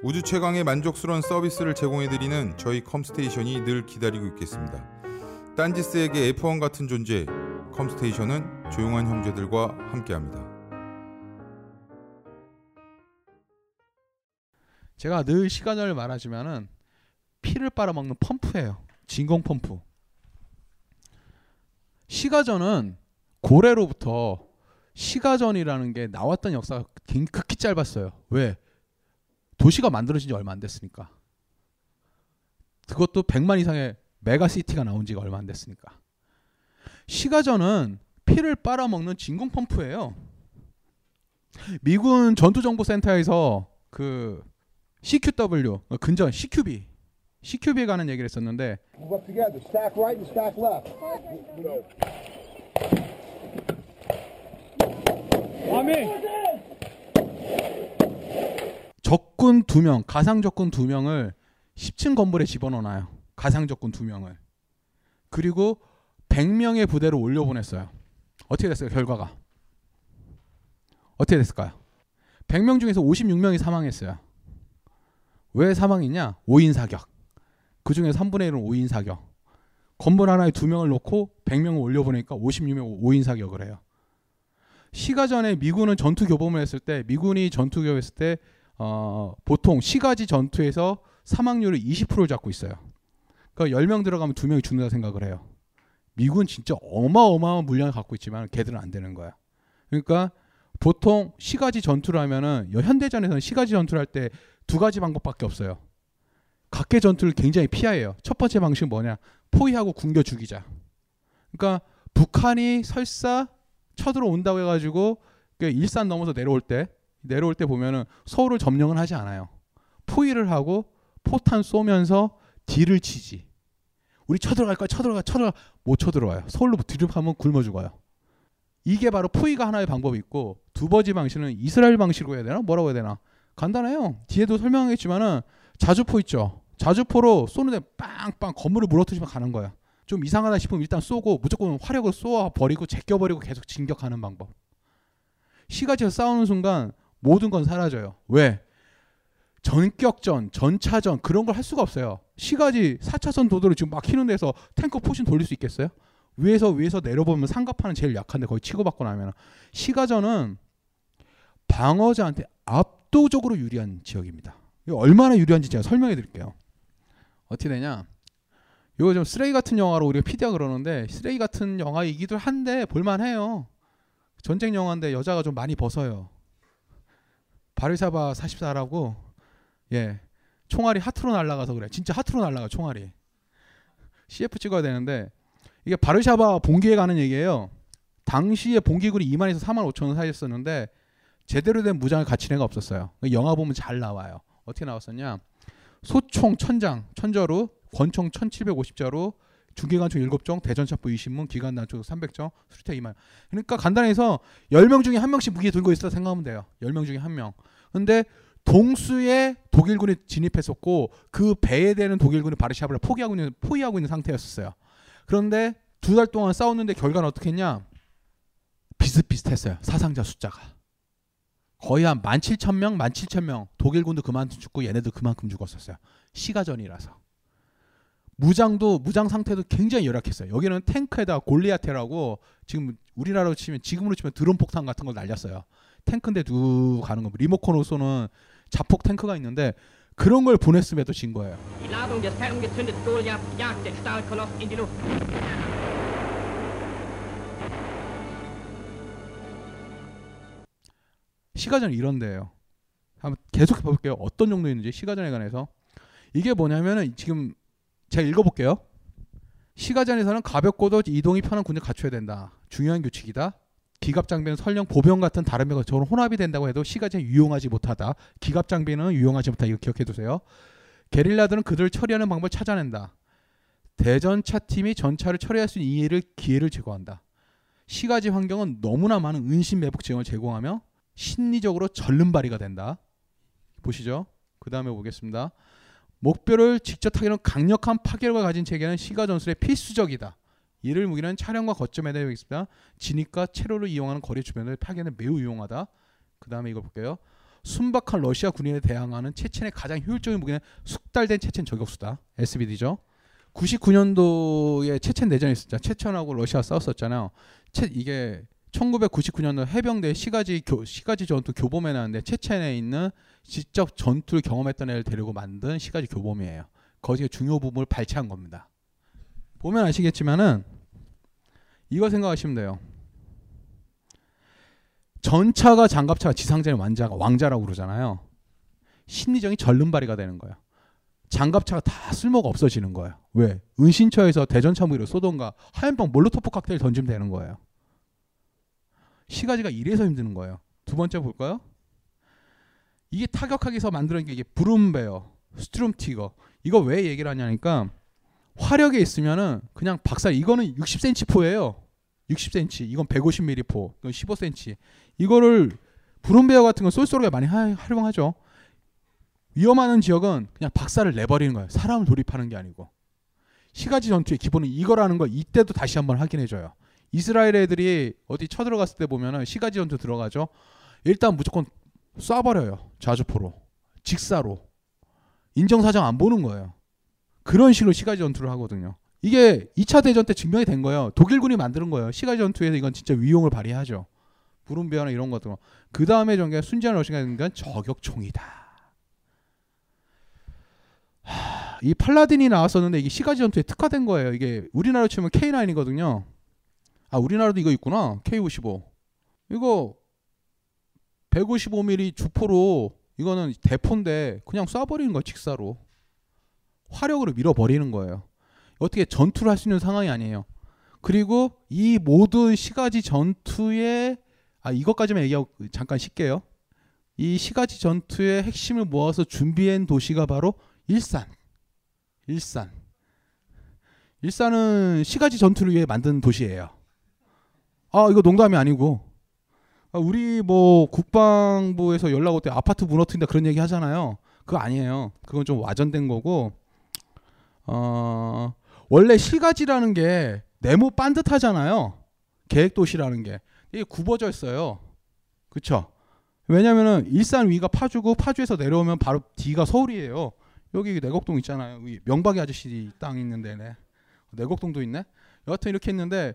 우주 최강의 만족스러운 서비스를 제공해드리는 저희 컴스테이션이 늘 기다리고 있겠습니다. 딴지스에게 F1 같은 존재, 컴스테이션은 조용한 형제들과 함께합니다. 제가 늘 시간을 말하지만은 피를 빨아먹는 펌프예요. 진공 펌프. 시가전은 고래로부터 시가전이라는 게 나왔던 역사가 극히 짧았어요. 왜? 도시가 만들어진 지 얼마 안 됐으니까. 그것도 100만 이상의 메가시티가 나온 지가 얼마 안 됐으니까. 시가전은 피를 빨아먹는 진공 펌프예요. 미군 전투정보센터에서 그 CQW 근전 CQB CQB에 관한 얘기를 했었는데 적군 두 명, 가상 적군 두 명을 10층 건물에 집어넣어놔요. 가상 적군 두 명을. 그리고 100명의 부대로 올려보냈어요. 어떻게 됐어요? 결과가 어떻게 됐을까요? 100명 중에서 56명이 사망했어요. 왜 사망했냐? 5인 사격. 그 중에 3분의 1은 5인 사격. 건물 하나에 두 명을 놓고 100명을 올려보니까 56명 5인 사격을 해요. 시가 전에 미군은 전투 교범을 했을 때 미군이 전투 교했을 때 어, 보통 시가지 전투에서 사망률을 20%를 잡고 있어요. 그러니까 10명 들어가면 2명이 죽는다 생각을 해요. 미군 진짜 어마어마한 물량을 갖고 있지만 걔들은 안 되는 거야. 그러니까 보통 시가지 전투를 하면은 현대전에서는 시가지 전투를 할 때 두 가지 방법밖에 없어요. 각계 전투를 굉장히 피하해요. 첫 번째 방식은 뭐냐? 포위하고 굶겨 죽이자. 그러니까 북한이 설사 쳐들어온다고 해가지고 그 일산 넘어서 내려올 때 내려올 때 보면은 서울을 점령을 하지 않아요. 포위를 하고 포탄 쏘면서 딜을 치지. 우리 쳐들어갈 거야, 쳐들어가, 쳐들어가 못 쳐들어와요. 서울로 뒤를 하면 굶어 죽어요. 이게 바로 포위가 하나의 방법이 있고 두 번째 방식은 이스라엘 방식으로 해야 되나 뭐라고 해야 되나 간단해요. 뒤에도 설명하겠지만은 자주포 있죠. 자주포로 쏘는데 빵빵 건물을 무너뜨리면 가는 거야. 좀 이상하다 싶으면 일단 쏘고 무조건 화력을 쏘아 버리고 제껴 버리고 계속 진격하는 방법. 시가지에서 싸우는 순간 모든 건 사라져요. 왜? 전격전, 전차전 그런 걸 할 수가 없어요. 시가지 4차선 도도를 지금 막 휘는 데서 탱크 포신 돌릴 수 있겠어요? 위에서 위에서 내려보면 상갑판은 제일 약한데 거의 치고받고 나면 시가전은 방어자한테 압도적으로 유리한 지역입니다. 얼마나 유리한지 제가 설명해 드릴게요. 어떻게 되냐? 이거 좀 쓰레기 같은 영화로 우리가 피디가 그러는데 쓰레기 같은 영화이기도 한데 볼만해요. 전쟁 영화인데 여자가 좀 많이 벗어요. 바르샤바 44라고 예 총알이 하트로 날아가서 그래. 진짜 하트로 날아가 총알이. CF 찍어야 되는데 이게 바르샤바 봉기에 가는 얘기예요. 당시에 봉기굴이 2만에서 4만 5천 원 사이였었는데 제대로 된 무장을 갖춘 애가 없었어요. 영화 보면 잘 나와요. 어떻게 나왔었냐? 소총 천장, 천저루, 권총 1750자루, 중기관총 7종, 대전차포 20문, 기관단총 300정, 수리태 2만. 그러니까 간단해서 10명 중에 한 명씩 무기 들고 있어 생각하면 돼요. 10명 중에 한 명. 근데 동수에 독일군이 진입했었고 그 배에 대는 독일군이 바르샤바를 포기하고 있는 포위하고 있는 상태였었어요. 그런데 두 달 동안 싸웠는데 결과는 어떻게 했냐? 비슷비슷했어요. 사상자 숫자가. 거의 한 17,000명, 17,000명. 독일군도 그만큼 죽고 얘네도 그만큼 죽었었어요. 시가전이라서. 무장도 무장 상태도 굉장히 열악했어요. 여기는 탱크에다 골리아테라고 지금 우리나라로 치면 지금으로 치면 드론 폭탄 같은 걸 날렸어요. 탱크인데 두 가는 거 리모컨으로 쏘는 자폭 탱크가 있는데 그런 걸 보냈음에도 진 거예요. Die Ladung des ferngezündeten Stohljagd jagt den Stahlkoloss in die Luft. 시가전이 이런 데예요. 한번 계속 볼게요. 어떤 정도 있는지 시가전에 관해서 이게 뭐냐면은 지금 제가 읽어볼게요. 시가전에서는 가볍고도 이동이 편한 군을 갖춰야 된다. 중요한 규칙이다. 기갑 장비는 설령 보병 같은 다른 병과 저런 혼합이 된다고 해도 시가전에 유용하지 못하다. 기갑 장비는 유용하지 못하다. 이거 기억해 두세요. 게릴라들은 그들을 처리하는 방법을 찾아낸다. 대전차 팀이 전차를 처리할 수 있는 이해를 기회를 제공한다. 시가지 환경은 너무나 많은 은신 매복 지원을 제공하며 심리적으로 절름발이가 된다. 보시죠. 그 다음에 보겠습니다. 목표를 직접 타기는 강력한 파괴력을 가진 체계는 시가 전술의 필수적이다. 이를 무기는 차량과 거점에 대해 있습니다. 진입과 체로를 이용하는 거리 주변을 파괴는 매우 유용하다. 그 다음에 이걸 볼게요. 순박한 러시아 군인에 대항하는 체첸의 가장 효율적인 무기는 숙달된 체첸 저격수다. SBD죠. 99년도에 체첸 내전이 있었죠. 체첸하고 러시아 싸웠었잖아요. 체, 이게 1999년도 해병대 시가지 교, 시가지 전투 교범에 나왔는데 체첸에 있는 직접 전투를 경험했던 애를 데리고 만든 시가지 교범이에요. 거기에 중요 부분을 발췌한 겁니다. 보면 아시겠지만은 이거 생각하시면 돼요. 전차가 장갑차가 지상전의 왕자가 왕자라고 그러잖아요. 심리적인 절름발이가 되는 거예요. 장갑차가 다 쓸모가 없어지는 거예요. 왜? 은신처에서 대전차 무기를 쏘던가 화염병 몰로토프 칵테일 던지면 되는 거예요. 시가지가 이래서 힘드는 거예요. 두 번째 볼까요? 이게 타격하기 위해서 만들어낸 게 이게 브룸베어, 슈투름티거. 이거 왜 얘기를 하냐니까 화력에 있으면은 그냥 박살. 이거는 60cm 포예요. 60cm. 이건 150mm 포. 이건 15cm. 이거를 브룸베어 같은 건 쏠쏠하게 많이 하, 활용하죠. 위험한 지역은 그냥 박살을 내버리는 거예요. 사람을 돌입하는 게 아니고. 시가지 전투의 기본은 이거라는 걸 이때도 다시 한번 확인해줘요. 이스라엘 애들이 어디 쳐들어갔을 때 보면은 시가지 전투 들어가죠. 일단 무조건 쏴버려요. 자주포로. 직사로. 인정사정 안 보는 거예요. 그런 식으로 시가지 전투를 하거든요. 이게 2차 대전 때 증명이 된 거예요. 독일군이 만드는 거예요. 시가지 전투에서 이건 진짜 위용을 발휘하죠. 부름베어나 이런 것들. 그 다음에 전개 순지한 러시아가 있는 건 저격총이다. 하, 이 팔라딘이 나왔었는데 이게 시가지 전투에 특화된 거예요. 이게 우리나라로 치면 K9이거든요. 아 우리나라도 이거 있구나. K55. 이거 155mm 주포로 이거는 대포인데 그냥 쏴버리는 거야 직사로. 화력으로 밀어버리는 거예요. 어떻게 전투를 할 수 있는 상황이 아니에요. 그리고 이 모든 시가지 전투의 아 이것까지만 얘기하고 잠깐 쉴게요. 이 시가지 전투의 핵심을 모아서 준비한 도시가 바로 일산. 일산. 일산은 시가지 전투를 위해 만든 도시예요. 아 이거 농담이 아니고 아, 우리 뭐 국방부에서 연락 올 때 아파트 무너뜨린다 그런 얘기 하잖아요. 그거 아니에요. 그건 좀 와전된 거고 어 원래 실가지라는 게 네모 반듯하잖아요. 계획도시라는 게 이게 굽어져 있어요. 그쵸? 왜냐면은 일산 위가 파주고 파주에서 내려오면 바로 뒤가 서울이에요. 여기 내곡동 있잖아요. 위 명박이 아저씨 땅 있는 데네. 내곡동도 있네. 여하튼 이렇게 있는데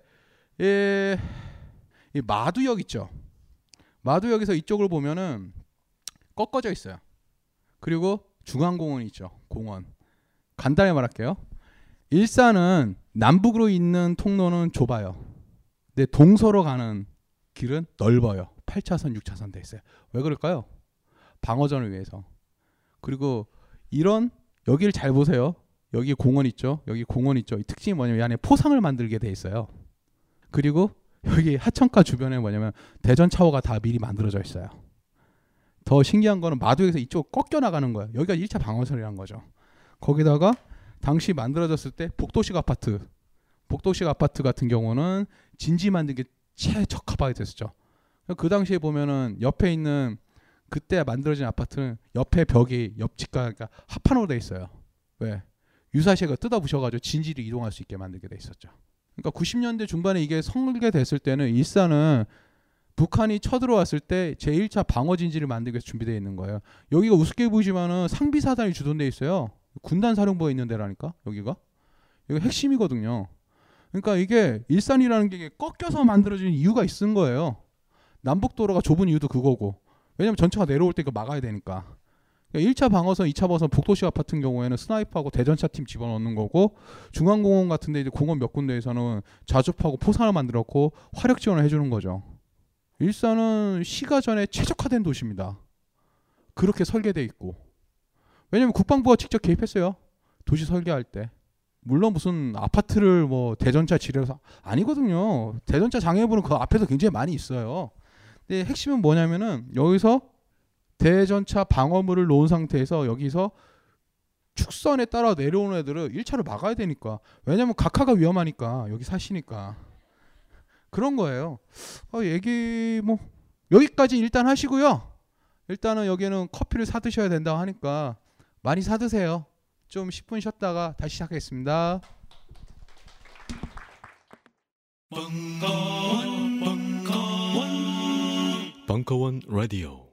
예, 이 마두역 있죠. 마두역에서 이쪽을 보면은 꺾어져 있어요. 그리고 중앙공원 있죠. 공원. 간단히 말할게요. 일산은 남북으로 있는 통로는 좁아요. 근데 동서로 가는 길은 넓어요. 8차선, 6차선 돼 있어요. 왜 그럴까요? 방어전을 위해서. 그리고 이런 여기를 잘 보세요. 여기 공원 있죠. 여기 공원 있죠. 이 특징이 뭐냐면 이 안에 포상을 만들게 돼 있어요. 그리고 여기 하천가 주변에 뭐냐면 대전 차워가 다 미리 만들어져 있어요. 더 신기한 거는 마두에서 이쪽 꺾여 나가는 거예요. 여기가 1차 방어선이라는 거죠. 거기다가 당시 만들어졌을 때 복도식 아파트, 복도식 아파트 같은 경우는 진지 만들기 최적합하게 됐었죠. 그 당시에 보면은 옆에 있는 그때 만들어진 아파트는 옆에 벽이 옆집과 그러니까 합판으로 돼 있어요. 왜? 유사시가 뜯어 부셔가지고 진지를 이동할 수 있게 만들게 돼 있었죠. 그러니까 90년대 중반에 이게 설계됐을 때는 일산은 북한이 쳐들어왔을 때 제1차 방어 진지를 만들기 위해서 준비되어 있는 거예요. 여기가 우습게 보이지만은 상비 사단이 주둔돼 있어요. 군단 사령부가 있는 데라니까 여기가 여기 핵심이거든요. 그러니까 이게 일산이라는 게 꺾여서 만들어진 이유가 있은 거예요. 남북 도로가 좁은 이유도 그거고. 왜냐면 전차가 내려올 때 이거 막아야 되니까. 그러니까 1차 방어선, 2차 방어선 복도시 앞 같은 경우에는 스나이퍼하고 대전차 팀 집어넣는 거고 중앙공원 같은데 이제 공원 몇 군데에서는 자주파고 포산을 만들었고 화력 지원을 해주는 거죠. 일산은 시가 전에 최적화된 도시입니다. 그렇게 설계돼 있고. 왜냐면 국방부가 직접 개입했어요. 도시 설계할 때. 물론 무슨 아파트를 뭐 대전차 지려서 아니거든요. 대전차 장애부는 그 앞에서 굉장히 많이 있어요. 근데 핵심은 뭐냐면은 여기서 대전차 방어물을 놓은 상태에서 여기서 축선에 따라 내려오는 애들을 1차를 막아야 되니까. 왜냐면 각하가 위험하니까 여기 사시니까. 그런 거예요. 어, 얘기 뭐 여기까지 일단 하시고요. 일단은 여기는 커피를 사 드셔야 된다고 하니까 많이 사 드세요. 좀 10분 쉬었다가 다시 시작하겠습니다. 벙커원, 벙커원, 벙커원 라디오.